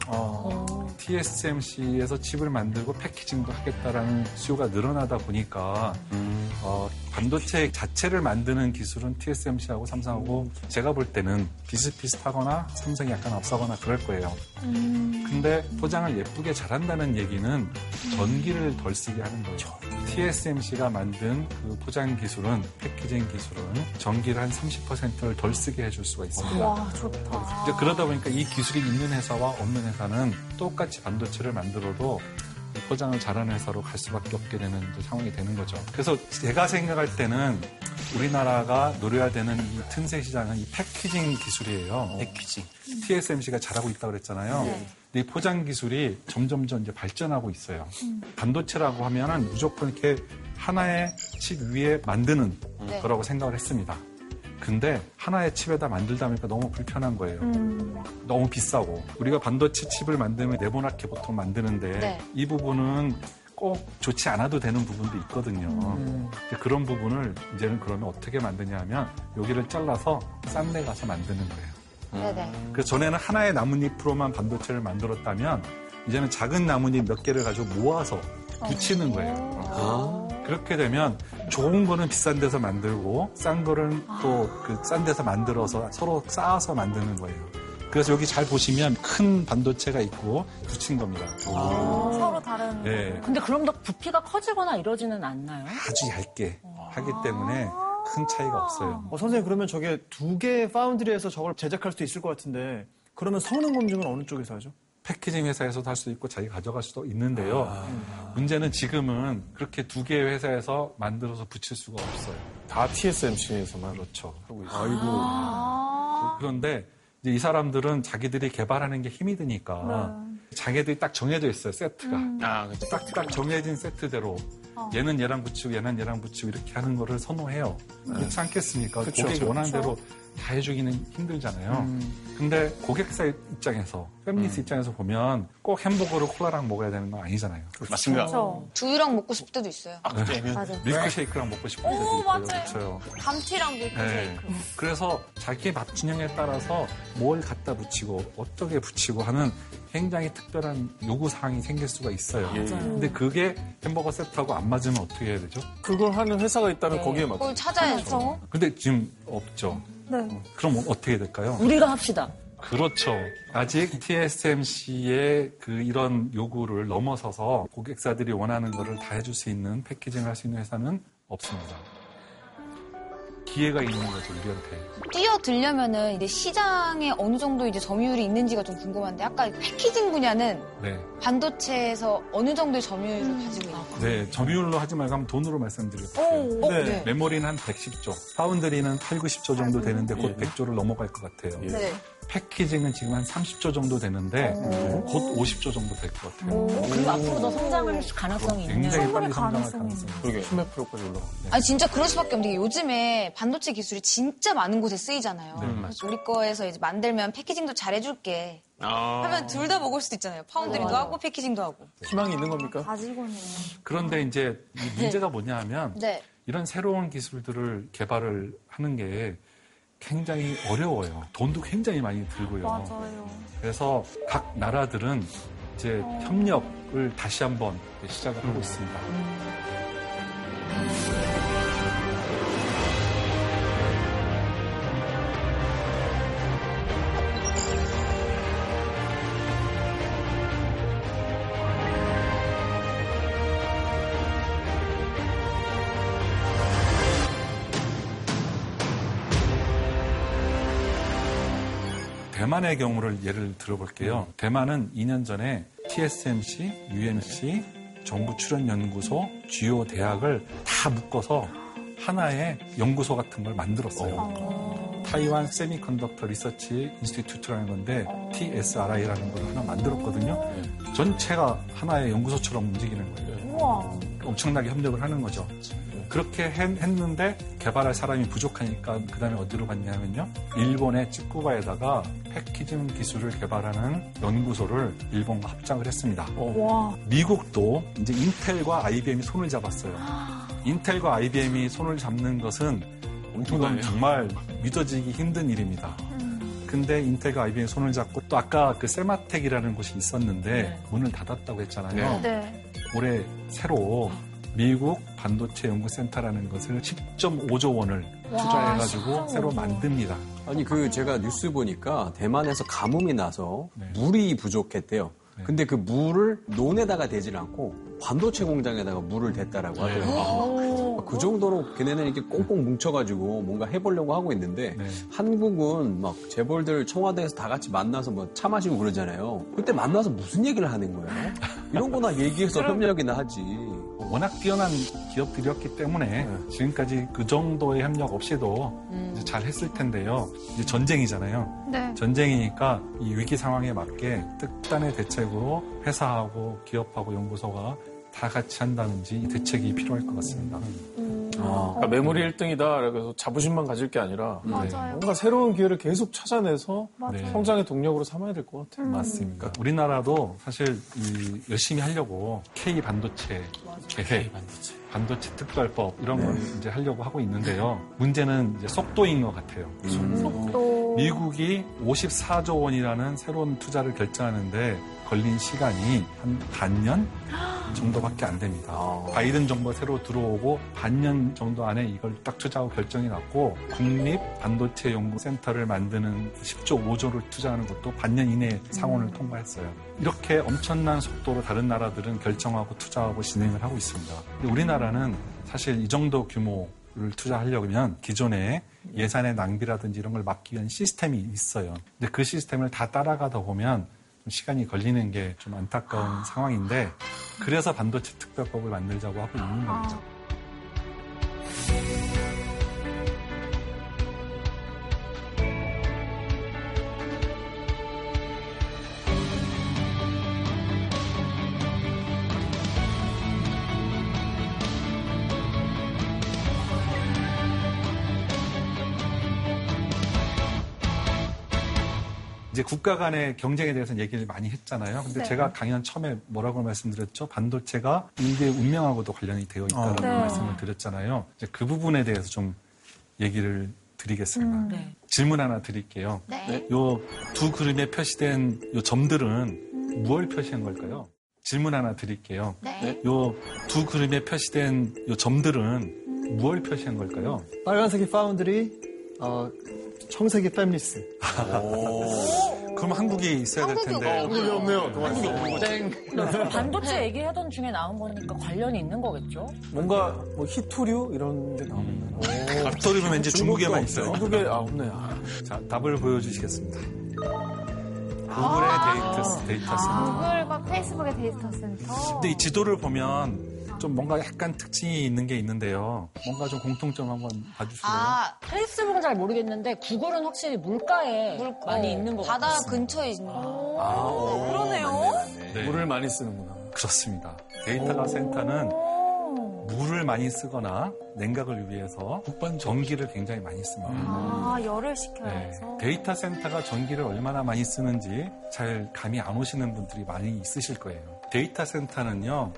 TSMC에서 칩을 만들고 패키징도 하겠다라는 수요가 늘어나다 보니까 어, 반도체 자체를 만드는 기술은 TSMC하고 삼성하고 제가 볼 때는 비슷비슷하거나 삼성이 약간 앞서거나 그럴 거예요. 근데 포장을 예쁘게 잘한다는 얘기는 전기를 덜 쓰게 하는 거죠. TSMC가 만든 그 포장 기술은 패키징 기술은 전기를 한 30%를 덜 쓰게 해줄 수가 있습니다. 와, 좋다. 이제 그러다 보니까 이 기술이 있는 회사와 없는 회사는 똑같이 반도체를 만들어도 포장을 잘하는 회사로 갈 수밖에 없게 되는 상황이 되는 거죠. 그래서 제가 생각할 때는 우리나라가 노려야 되는 이 틈새 시장은 이 패키징 기술이에요. 패키징. TSMC가 잘하고 있다고 그랬잖아요. 네. 이 포장 기술이 점점점 이제 발전하고 있어요. 반도체라고 하면은 무조건 이렇게 하나의 칩 위에 만드는 네. 거라고 생각을 했습니다. 근데 하나의 칩에다 만들다 보니까 너무 불편한 거예요. 너무 비싸고 우리가 반도체 칩을 만들면 네모나게 보통 만드는데 네. 이 부분은 꼭 좋지 않아도 되는 부분도 있거든요. 이제 그런 부분을 이제는 그러면 어떻게 만드냐 하면 여기를 잘라서 싼 데 가서 만드는 거예요. 네네. 그래서 전에는 하나의 나뭇잎으로만 반도체를 만들었다면 이제는 작은 나뭇잎 몇 개를 가지고 모아서 붙이는 거예요. 그렇게 되면 좋은 거는 비싼 데서 만들고 싼 거는 또 그 싼 데서 만들어서 서로 쌓아서 만드는 거예요. 그래서 여기 잘 보시면 큰 반도체가 있고 붙인 겁니다. 서로 다른. 네. 근데 그럼 더 부피가 커지거나 이러지는 않나요? 아주 얇게 하기 때문에 큰 차이가 없어요. 어, 선생님 그러면 저게 두 개의 파운드리에서 저걸 제작할 수도 있을 것 같은데 그러면 성능 검증은 어느 쪽에서 하죠? 패키징 회사에서도 할 수 있고 자기 가져갈 수도 있는데요. 문제는 지금은 그렇게 두 개의 회사에서 만들어서 붙일 수가 없어요. 다 TSMC에서만 그렇죠. 하고 있어요. 아이고. 그런데 이제 이 사람들은 자기들이 개발하는 게 힘이 드니까 자기들이 딱 정해져 있어요 세트가. 아, 그렇죠. 딱, 딱 정해진 세트대로 얘는 얘랑 붙이고 얘는 얘랑 붙이고 이렇게 하는 거를 선호해요. 그렇지 않겠습니까? 그쵸, 고객이 원하는 그쵸. 대로 다 해주기는 힘들잖아요. 근데 고객사 입장에서, 패밀리스 입장에서 보면 꼭 햄버거를 콜라랑 먹어야 되는 건 아니잖아요. 맞습니다. 그렇죠. 두유랑 먹고 싶을 때도 있어요. 네. 맞아. 밀크쉐이크랑 먹고 싶을 때도 오, 있고요. 맞아요. 그렇죠. 감튀랑 네. 밀크쉐이크. 그래서 자기의 맛 균형에 따라서 뭘 갖다 붙이고 어떻게 붙이고 하는 굉장히 특별한 요구 사항이 생길 수가 있어요. 맞아요. 근데 그게 햄버거 세트하고 안 맞으면 어떻게 해야 되죠? 그걸 하는 회사가 있다면 네. 거기에 맞죠. 그걸 찾아야죠. 근데 지금 없죠. 네. 그럼 어떻게 될까요? 우리가 합시다. 그렇죠. 아직 TSMC의 그 이런 요구를 넘어서서 고객사들이 원하는 거를 다 해줄 수 있는 패키징을 할 수 있는 회사는 없습니다. 기회가 있는 거죠, 우리한테. 뛰어들려면은 이제 시장에 어느 정도 이제 점유율이 있는지가 좀 궁금한데 아까 패키징 분야는 네. 반도체에서 어느 정도의 점유율을 음. 가지고 있나요? 네, 점유율로 하지 말고 한번 돈으로 말씀드릴게요. 오, 네. 네. 메모리는 한 110조, 파운드리는 8, 90조 정도 되는데 곧 100조를 넘어갈 것 같아요. 네. 패키징은 지금 한 30조 정도 되는데 곧 50조 정도 될 것 같아요. 그리고 앞으로 더 성장할 가능성이 있네요. 굉장히 빨리 성장할 가능성이 그러게 수몇 프로까지 올라가. 아니 진짜 그럴 수밖에 없는 게 요즘에 반도체 기술이 진짜 많은 곳에 쓰이잖아요. 네, 그래서 우리 거에서 이제 만들면 패키징도 잘 해줄게. 하면 둘 다 먹을 수도 있잖아요. 파운드리도 맞아요. 하고 패키징도 하고. 희망이 있는 겁니까? 가지고는. 그런데 이제 이 문제가 뭐냐 하면 네. 이런 새로운 기술들을 개발을 하는 게 굉장히 어려워요. 돈도 굉장히 많이 들고요. 맞아요. 그래서 각 나라들은 이제 협력을 다시 한번 시작을 하고 있습니다. 대만의 경우를 예를 들어볼게요. 대만은 2년 전에 TSMC, UMC, 정부 출연 연구소, 주요 대학을 다 묶어서 하나의 연구소 같은 걸 만들었어요. Taiwan Semiconductor Research Institute라는 건데 TSRI라는 걸 하나 만들었거든요. 전체가 하나의 연구소처럼 움직이는 거예요. 우와. 엄청나게 협력을 하는 거죠. 그렇게 했- 했는데 개발할 사람이 부족하니까 그 다음에 어디로 갔냐면요. 일본의 찌꾸바에다가 패키징 기술을 개발하는 연구소를 일본과 합작을 했습니다. 와. 미국도 이제 인텔과 IBM이 손을 잡았어요. [gasps] 인텔과 IBM이 손을 잡는 것은 이건 정말 믿어지기 힘든 일입니다. 근데 인텔과 IBM이 손을 잡고 또 아까 그 세마텍이라는 곳이 있었는데 문을 닫았다고 했잖아요. 네. 올해 새로 미국 반도체 연구센터라는 것을 10.5조 원을 와, 투자해가지고 10.5조. 새로 만듭니다. 아니 그 제가 뉴스 보니까 대만에서 가뭄이 나서 물이 부족했대요. 근데 그 물을 논에다가 대질 않고 반도체 공장에다가 물을 댔다라고 하더라고요. 아, 그 정도로 걔네는 이렇게 꽁꽁 뭉쳐가지고 뭔가 해보려고 하고 있는데 한국은 막 재벌들 청와대에서 다 같이 만나서 뭐 차 마시고 그러잖아요. 그때 만나서 무슨 얘기를 하는 거예요? 이런 거나 얘기해서 협력이나 하지. 워낙 뛰어난 기업들이었기 때문에 지금까지 그 정도의 협력 없이도 이제 잘 했을 텐데요. 이제 전쟁이잖아요. 네. 전쟁이니까 이 위기 상황에 맞게 특단의 대책으로 회사하고 기업하고 연구소가 다 같이 한다든지 이 대책이 필요할 것 같습니다. 그러니까 메모리 1등이다. 그래서 자부심만 가질 게 아니라 맞아요. 뭔가 새로운 기회를 계속 찾아내서 맞아요. 성장의 동력으로 삼아야 될 것 같아요. 맞습니다. 우리나라도 사실 이 열심히 하려고 K 반도체 계획, 반도체. 특별법 이런 걸 이제 하려고 하고 있는데요. 문제는 이제 속도인 것 같아요. 속도. 미국이 54조 원이라는 새로운 투자를 결정하는데 걸린 시간이 한 반년 정도밖에 안 됩니다. 바이든 정부가 새로 들어오고 반년 정도 안에 이걸 딱 투자하고 결정이 났고 국립 반도체 연구센터를 만드는 10조 5조를 투자하는 것도 반년 이내에 상원을 통과했어요. 이렇게 엄청난 속도로 다른 나라들은 결정하고 투자하고 진행을 하고 있습니다. 우리나라는 사실 이 정도 규모를 투자하려면 기존에 예산의 낭비라든지 이런 걸 막기 위한 시스템이 있어요. 근데 그 시스템을 다 따라가다 보면 좀 시간이 걸리는 게 좀 안타까운 상황인데 그래서 반도체 특별법을 만들자고 하고 있는 겁니다. 이 국가 간의 경쟁에 대해서 얘기를 많이 했잖아요. 근데 네. 제가 강연 처음에 뭐라고 말씀드렸죠? 반도체가 인류의 운명하고도 관련이 되어 있다는 네. 말씀을 드렸잖아요. 이제 그 부분에 대해서 좀 얘기를 드리겠습니다. 음. 네. 질문 하나 드릴게요. 네. 요두 그림에 표시된 요 점들은 무엇을 표시한 걸까요? 질문 하나 드릴게요. 네. 요두 그림에 표시된 요 점들은 무엇을 표시한 걸까요? 빨간색이 파운드리, 어, 청색이 패밀리스. 그럼 한국이 있어야 될 텐데. 한국이 없네요. 한국이 없는 거죠. [laughs] 반도체 얘기하던 중에 나온 거니까 관련이 있는 거겠죠? 뭔가 뭐 희토류 이런 데 나오는 거. 앞서리면 왠지 중국에만 있어요. 중국에 아 없네. 아. 자, 답을 보여주시겠습니다. 구글의 데이터, 데이터 센터. 구글과 페이스북의 데이터 센터. 근데 이 지도를 보면 좀 뭔가 약간 특징이 있는 게 있는데요. 뭔가 좀 공통점 한번 봐주실래요? 아, 페이스북은 잘 모르겠는데 구글은 확실히 물가에 많이 있는 것 바다 같아요. 근처에 있는 아, 거. 그러네요. 네. 물을 많이 쓰는구나. 그렇습니다. 데이터 센터는 물을 많이 쓰거나 냉각을 위해서 전기를 굉장히 많이 씁니다. 아, 열을 식혀야 네. 해서. 데이터 센터가 전기를 얼마나 많이 쓰는지 잘 감이 안 오시는 분들이 많이 있으실 거예요. 데이터 센터는요,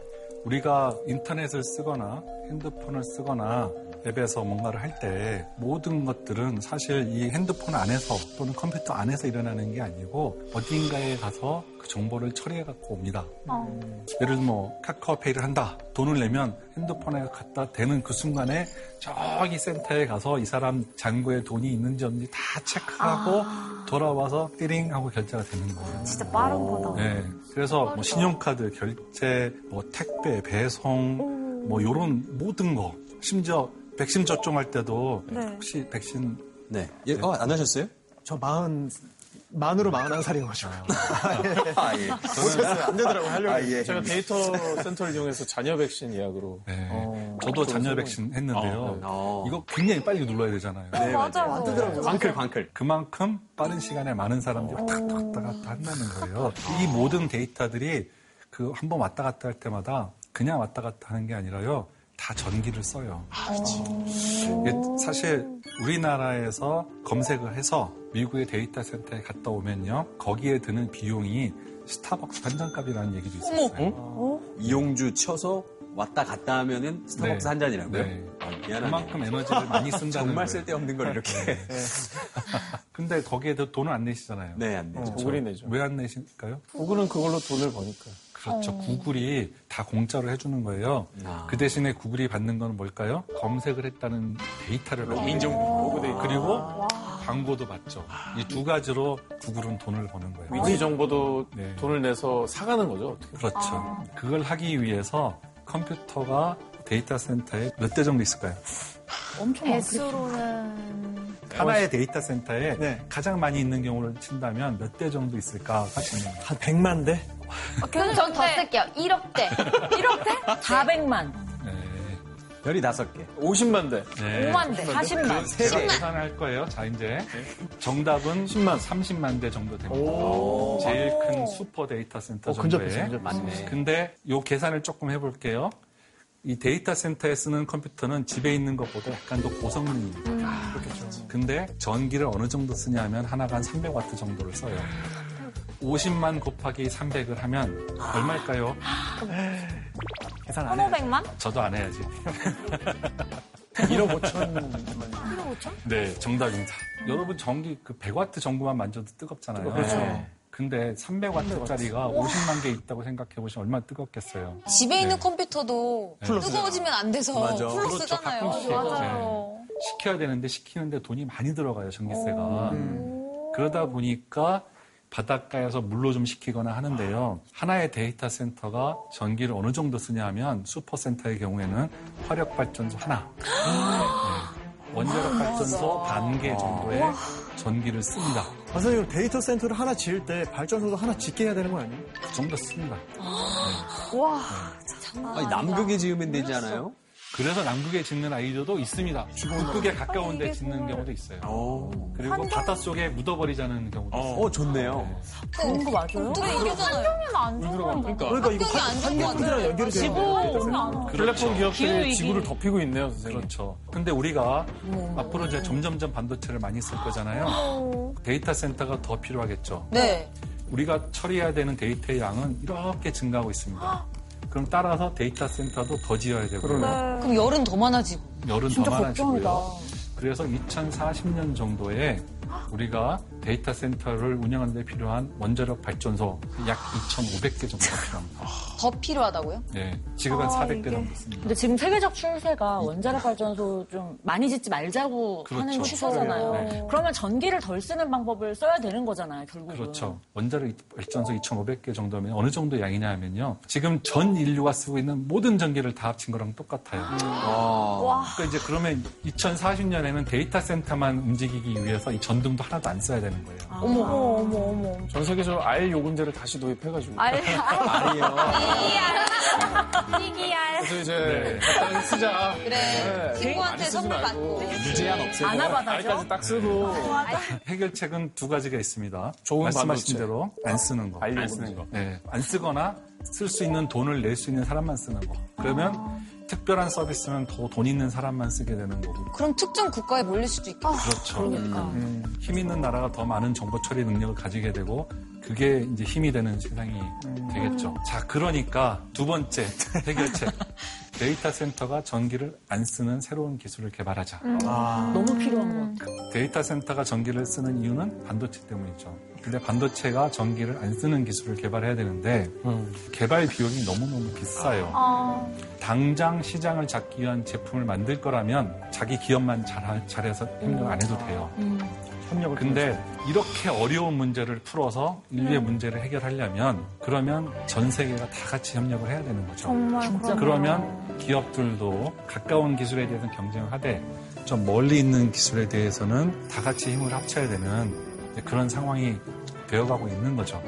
우리가 인터넷을 쓰거나 핸드폰을 쓰거나 앱에서 뭔가를 할 때 모든 것들은 사실 이 핸드폰 안에서 또는 컴퓨터 안에서 일어나는 게 아니고 어딘가에 가서 그 정보를 처리해 갖고 옵니다. 어. 예를 들어 뭐 카카오페이를 한다. 돈을 내면 핸드폰에 갖다 대는 그 순간에 저기 센터에 가서 이 사람 잔고에 돈이 있는지 없는지 다 체크하고 돌아와서 띠링 하고 결제가 되는 거예요. 진짜 빠른 거다. 네. 그래서 뭐 신용카드 결제, 뭐 택배 배송, 뭐 요런 모든 거. 심지어 백신 접종할 때도 네. 혹시 백신 네. 예, 어, 안 하셨어요? 저 마흔, 만으로 마흔한 살이어가지고. 아, 예. [laughs] 못했어요. 안 되더라고요. 하려고. 아, 예. 제가 데이터 센터를 이용해서 자녀 백신 예약으로. 네. 어, 저도 세상에- 백신 했는데요. 어, 네. 어. 이거 굉장히 빨리 눌러야 되잖아요. 네, 맞아요. 안 되더라고요. 광클, 광클. 그만큼 빠른 시간에 많은 사람들이 왔다 갔다 왔다 갔다 한다는 거예요. 이 모든 데이터들이 그 한 번 왔다 갔다 할 때마다 그냥 왔다 갔다 하는 게 아니라요. 다 전기를 써요. 이게 사실 우리나라에서 검색을 해서 미국의 데이터 센터에 갔다 오면요. 거기에 드는 비용이 스타벅스 반 잔 값이라는 얘기도 있었어요. 이용주 쳐서 왔다 갔다 하면은 스타벅스 네. 한 잔이라고요? 네. 아. 그만큼 에너지를 많이 [laughs] 쓴다는 정말 거예요. 쓸데없는 걸 이렇게. [laughs] 근데 거기에도 돈을 안 내시잖아요. 네, 안 내죠. 구글이 내죠. 왜 안 내실까요? 구글은 그걸로 돈을 버니까. 그렇죠. 구글이 다 공짜로 해주는 거예요. 아. 그 대신에 구글이 받는 건 뭘까요? 검색을 했다는 데이터를 받는 거예요. 로그 데이터. 그리고 광고도 받죠. 이 두 가지로 구글은 돈을 버는 거예요. 위치 정보도 네. 돈을 내서 사가는 거죠. 어떻게. 그렇죠. 그걸 하기 위해서 컴퓨터가 데이터 센터에 몇 대 정도 있을까요? 엄청 배수로는 하나의 데이터 센터에 가장 많이 있는 경우를 친다면 몇 대 정도 있을까 하시면 한 100만 대? 그럼 전 더 쓸게요. 1억 대. 1억 대? 400만. 별이 다섯 개. 50만 대. 네. 5만 대, 40만. 제가 계산을 할 거예요. 자, 이제 정답은 10만, 30만 대 정도 됩니다. 오. 제일 큰 슈퍼 데이터 센터 어, 정도에. 근접했어요. 맞네. 근데 요 계산을 조금 해볼게요. 이 데이터 센터에 쓰는 컴퓨터는 집에 있는 것보다 약간 더 고성능입니다. 그렇겠죠. 근데 전기를 어느 정도 쓰냐면 하나가 한 300와트 정도를 써요. 50만 곱하기 300을 하면 얼마일까요? 계산 안 1,500만? 저도 안 해야지. 1억 5천. 1억 5천? 네, 정답입니다. 여러분 전기 그 100와트 전구만 만져도 뜨겁잖아요. 그렇죠. 네. 근데 300와트짜리가 50만 개 있다고 생각해 보시면 얼마나 뜨겁겠어요. 집에 있는 컴퓨터도 네. 뜨거워지면 안 돼서 맞아. full로 그렇죠. 쓰잖아요. 가끔씩. 네. 식혀야 되는데 식히는데 돈이 많이 들어가요, 전기세가. 그러다 보니까 바닷가에서 물로 좀 식히거나 하는데요. 하나의 데이터 센터가 전기를 어느 정도 쓰냐 하면 슈퍼센터의 경우에는 화력 발전소 하나, 네. 원자력 발전소 반 개 정도의 전기를 씁니다. 아, 선생님, 데이터 센터를 하나 지을 때 발전소도 하나 짓게 해야 되는 거 아니에요? 그 정도 씁니다. 와, 아니, 남극에 지으면 되지 않아요? 그래서 남극에 짓는 아이디어도 있습니다. 북극에 가까운 데 짓는 경우도 있어요. 그리고 바닷속에 묻어버리자는 경우도 있어요. 어, 좋네요. 그런 거 맞아요? 환경에는 안 좋은 거 그러니까. 그러니까 이거 환경이랑 연결이 되는 거예요. 플랫폼 기업들이 지구를 덮이고 있네요, 선생님. 그렇죠. 근데 우리가 앞으로 이제 점점점 반도체를 많이 쓸 거잖아요. 데이터 센터가 더 필요하겠죠. 네. 우리가 처리해야 되는 데이터의 양은 이렇게 증가하고 있습니다. 그럼 따라서 데이터 센터도 더 지어야 되고요. 그럼 열은 더 많아지고. 열은 더 많아지고요. 걱정이다. 그래서 2040년 정도에 우리가 데이터 센터를 운영하는 데 필요한 원자력 발전소 약 2,500개 정도가 필요합니다. 더 필요하다고요? 네, 지금 한 아, 400대 이게- 정도 씁니다. 근데 지금 세계적 추세가 원자력 발전소 좀 많이 짓지 말자고 그렇죠. 하는 추세잖아요. 네. 그러면 전기를 덜 쓰는 방법을 써야 되는 거잖아요, 결국은. 그렇죠. 원자력 발전소 2,500개 정도면 어느 정도 양이냐 하면요. 지금 전 인류가 쓰고 있는 모든 전기를 다 합친 거랑 똑같아요. 와. 그러니까 이제 그러면 2040년에는 데이터 센터만 움직이기 위해서 이 전등도 하나도 안 써야 되는 거예요. 어머, 어머, 어머. 전 세계적으로 알 요금제를 다시 도입해가지고. 알, 알 이요. 이기알. 그래서 이제 적당히 쓰자. 그래. 네. 친구한테 선물. 받고. 무제한 없애고. 안아받아줘? 알까지 딱 쓰고. 해결책은 두 가지가 있습니다. 좋은 말씀하신. 대로 안 쓰는 거. 안 쓰는 거. 네, 안 쓰거나 쓸 수 있는 돈을 낼 수 있는 사람만 쓰는 거. 그러면 특별한 서비스는 더 돈 있는 사람만 쓰게 되는 거고. 그럼 특정 국가에 몰릴 수도 있겠다. 그렇죠. 그러니까. 음, 힘 있는 나라가 더 많은 정보 처리 능력을 가지게 되고 그게 이제 힘이 되는 세상이 되겠죠. 자, 그러니까 두 번째 [laughs] 해결책. 데이터 센터가 전기를 안 쓰는 새로운 기술을 개발하자. 너무 필요한 것 같아요. 데이터 센터가 전기를 쓰는 이유는 반도체 때문이죠. 근데 반도체가 전기를 안 쓰는 기술을 개발해야 되는데 개발 비용이 너무너무 비싸요. 아, 당장 시장을 잡기 위한 제품을 만들 거라면 자기 기업만 잘, 잘해서 협력 안 해도 돼요. 협력을 근데 이렇게 어려운 문제를 풀어서 인류의 음. 문제를 해결하려면 그러면 전 세계가 다 같이 협력을 해야 되는 거죠. 정말. 그러면 기업들도 가까운 기술에 대해서는 경쟁을 하되 좀 멀리 있는 기술에 대해서는 다 같이 힘을 합쳐야 되는 그런 상황이 되어가고 있는 거죠.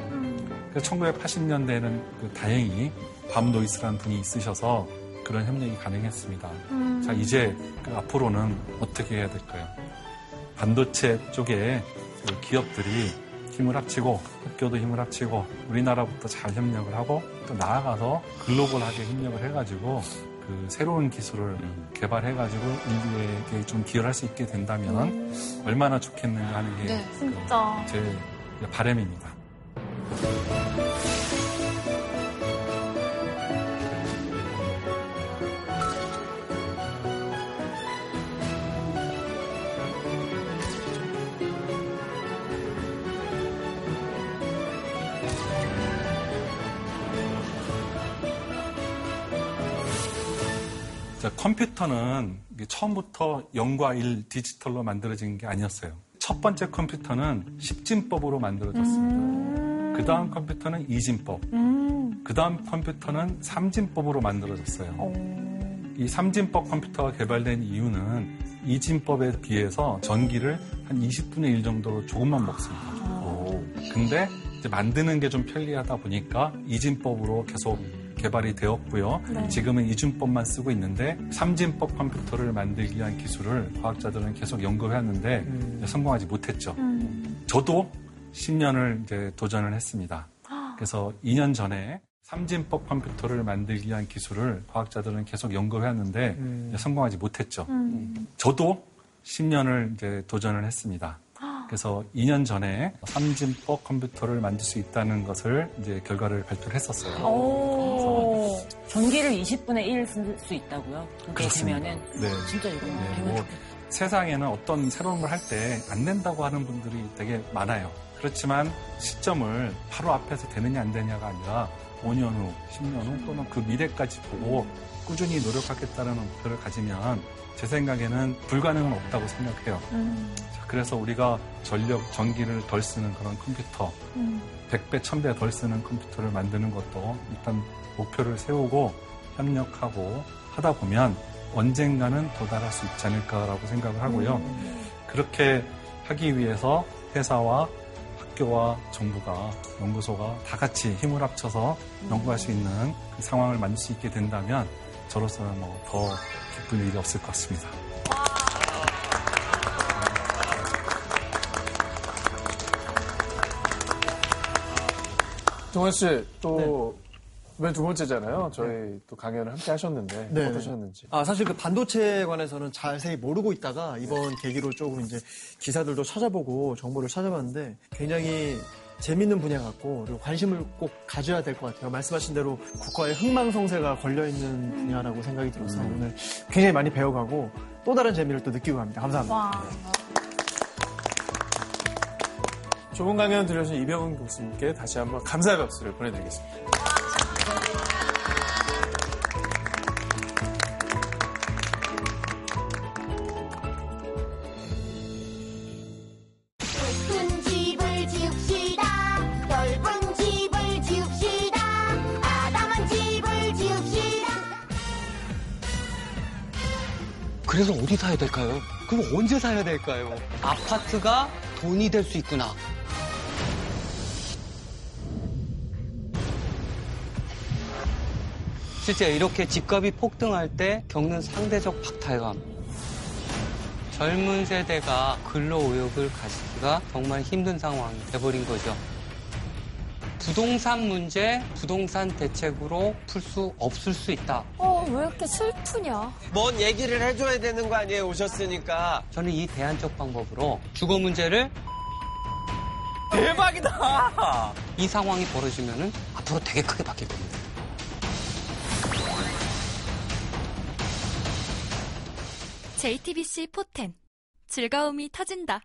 그래서 1980년대에는 그 다행히 밤 노이스라는 분이 있으셔서 그런 협력이 가능했습니다. 음. 자, 이제 그 앞으로는 어떻게 해야 될까요? 반도체 쪽에 그 기업들이 힘을 합치고 학교도 힘을 합치고 우리나라부터 잘 협력을 하고 또 나아가서 글로벌하게 협력을 해가지고 그 새로운 기술을 개발해가지고 인류에게 좀 기여할 수 있게 된다면 얼마나 좋겠는가 하는 게 네, 그 진짜. 제 바람입니다. 컴퓨터는 처음부터 0과 1 디지털로 만들어진 게 아니었어요. 첫 번째 컴퓨터는 10진법으로 만들어졌습니다. 그 다음 컴퓨터는 2진법. 그 다음 컴퓨터는 3진법으로 만들어졌어요. 이 3진법 컴퓨터가 개발된 이유는 2진법에 비해서 전기를 한 20분의 1 정도로 조금만 먹습니다. 근데 이제 만드는 게 좀 편리하다 보니까 2진법으로 계속 개발이 되었고요. 네. 지금은 2진법만 쓰고 있는데 3진법 컴퓨터를 만들기 위한 기술을 과학자들은 계속 연구해왔는데 성공하지 못했죠. 저도 10년을 이제 도전을 했습니다. 그래서 2년 전에 삼진법 컴퓨터를 만들기 위한 기술을 과학자들은 계속 연구해왔는데 이제 성공하지 못했죠. 저도 10년을 이제 도전을 했습니다. 그래서 2년 전에 삼진법 컴퓨터를 만들 수 있다는 것을 이제 결과를 발표를 했었어요. 오. 전기를 20분의 1 쓸 수 있다고요? 그렇습니다. 되면은 네. 진짜 이거 네, 뭐 세상에는 어떤 새로운 걸 할 때 안 된다고 하는 분들이 되게 많아요. 그렇지만 시점을 바로 앞에서 되느냐 안 되냐가 아니라 5년 후, 10년 후 또는 그 미래까지 보고 꾸준히 노력하겠다는 목표를 가지면 제 생각에는 불가능은 없다고 생각해요. 자, 그래서 우리가 전력, 전기를 덜 쓰는 그런 컴퓨터, 100배, 1000배 덜 쓰는 컴퓨터를 만드는 것도 일단 목표를 세우고 협력하고 하다 보면 언젠가는 도달할 수 있지 않을까라고 생각을 하고요. 그렇게 하기 위해서 회사와 학교와 정부가 연구소가 다 같이 힘을 합쳐서 연구할 수 있는 그 상황을 만들 수 있게 된다면 저로서는 뭐 더 기쁜 일이 없을 것 같습니다. 동원 씨, 또, 왜두 번째잖아요. 저희 또 강연을 함께 하셨는데, 네. 어떠셨는지. 아, 사실 그 반도체에 관해서는 자세히 모르고 있다가 이번 계기로 조금 이제 기사들도 찾아보고 정보를 찾아봤는데 굉장히 재밌는 분야 같고 그리고 관심을 꼭 가져야 될 것 같아요. 말씀하신 대로 국가의 흥망성쇠가 걸려있는 분야라고 생각이 들어서 오늘 굉장히 많이 배워가고 또 다른 재미를 또 느끼고 갑니다. 감사합니다. 좋은 강연 들려주신 이병훈 교수님께 다시 한번 감사의 박수를 보내드리겠습니다. 그래서 어디 사야 될까요? 그럼 언제 사야 될까요? 아파트가 돈이 될 수 있구나. 실제 이렇게 집값이 폭등할 때 겪는 상대적 박탈감. 젊은 세대가 근로 의욕을 가지기가 정말 힘든 상황이 돼버린 거죠. 부동산 문제, 부동산 대책으로 풀 수 없을 수 있다. 어, 왜 이렇게 슬프냐? 뭔 얘기를 해줘야 되는 거 아니에요, 오셨으니까. 저는 이 대안적 방법으로 주거 문제를 대박이다! 이 상황이 벌어지면은 앞으로 되게 크게 바뀔 겁니다. JTBC 포텐 즐거움이 터진다.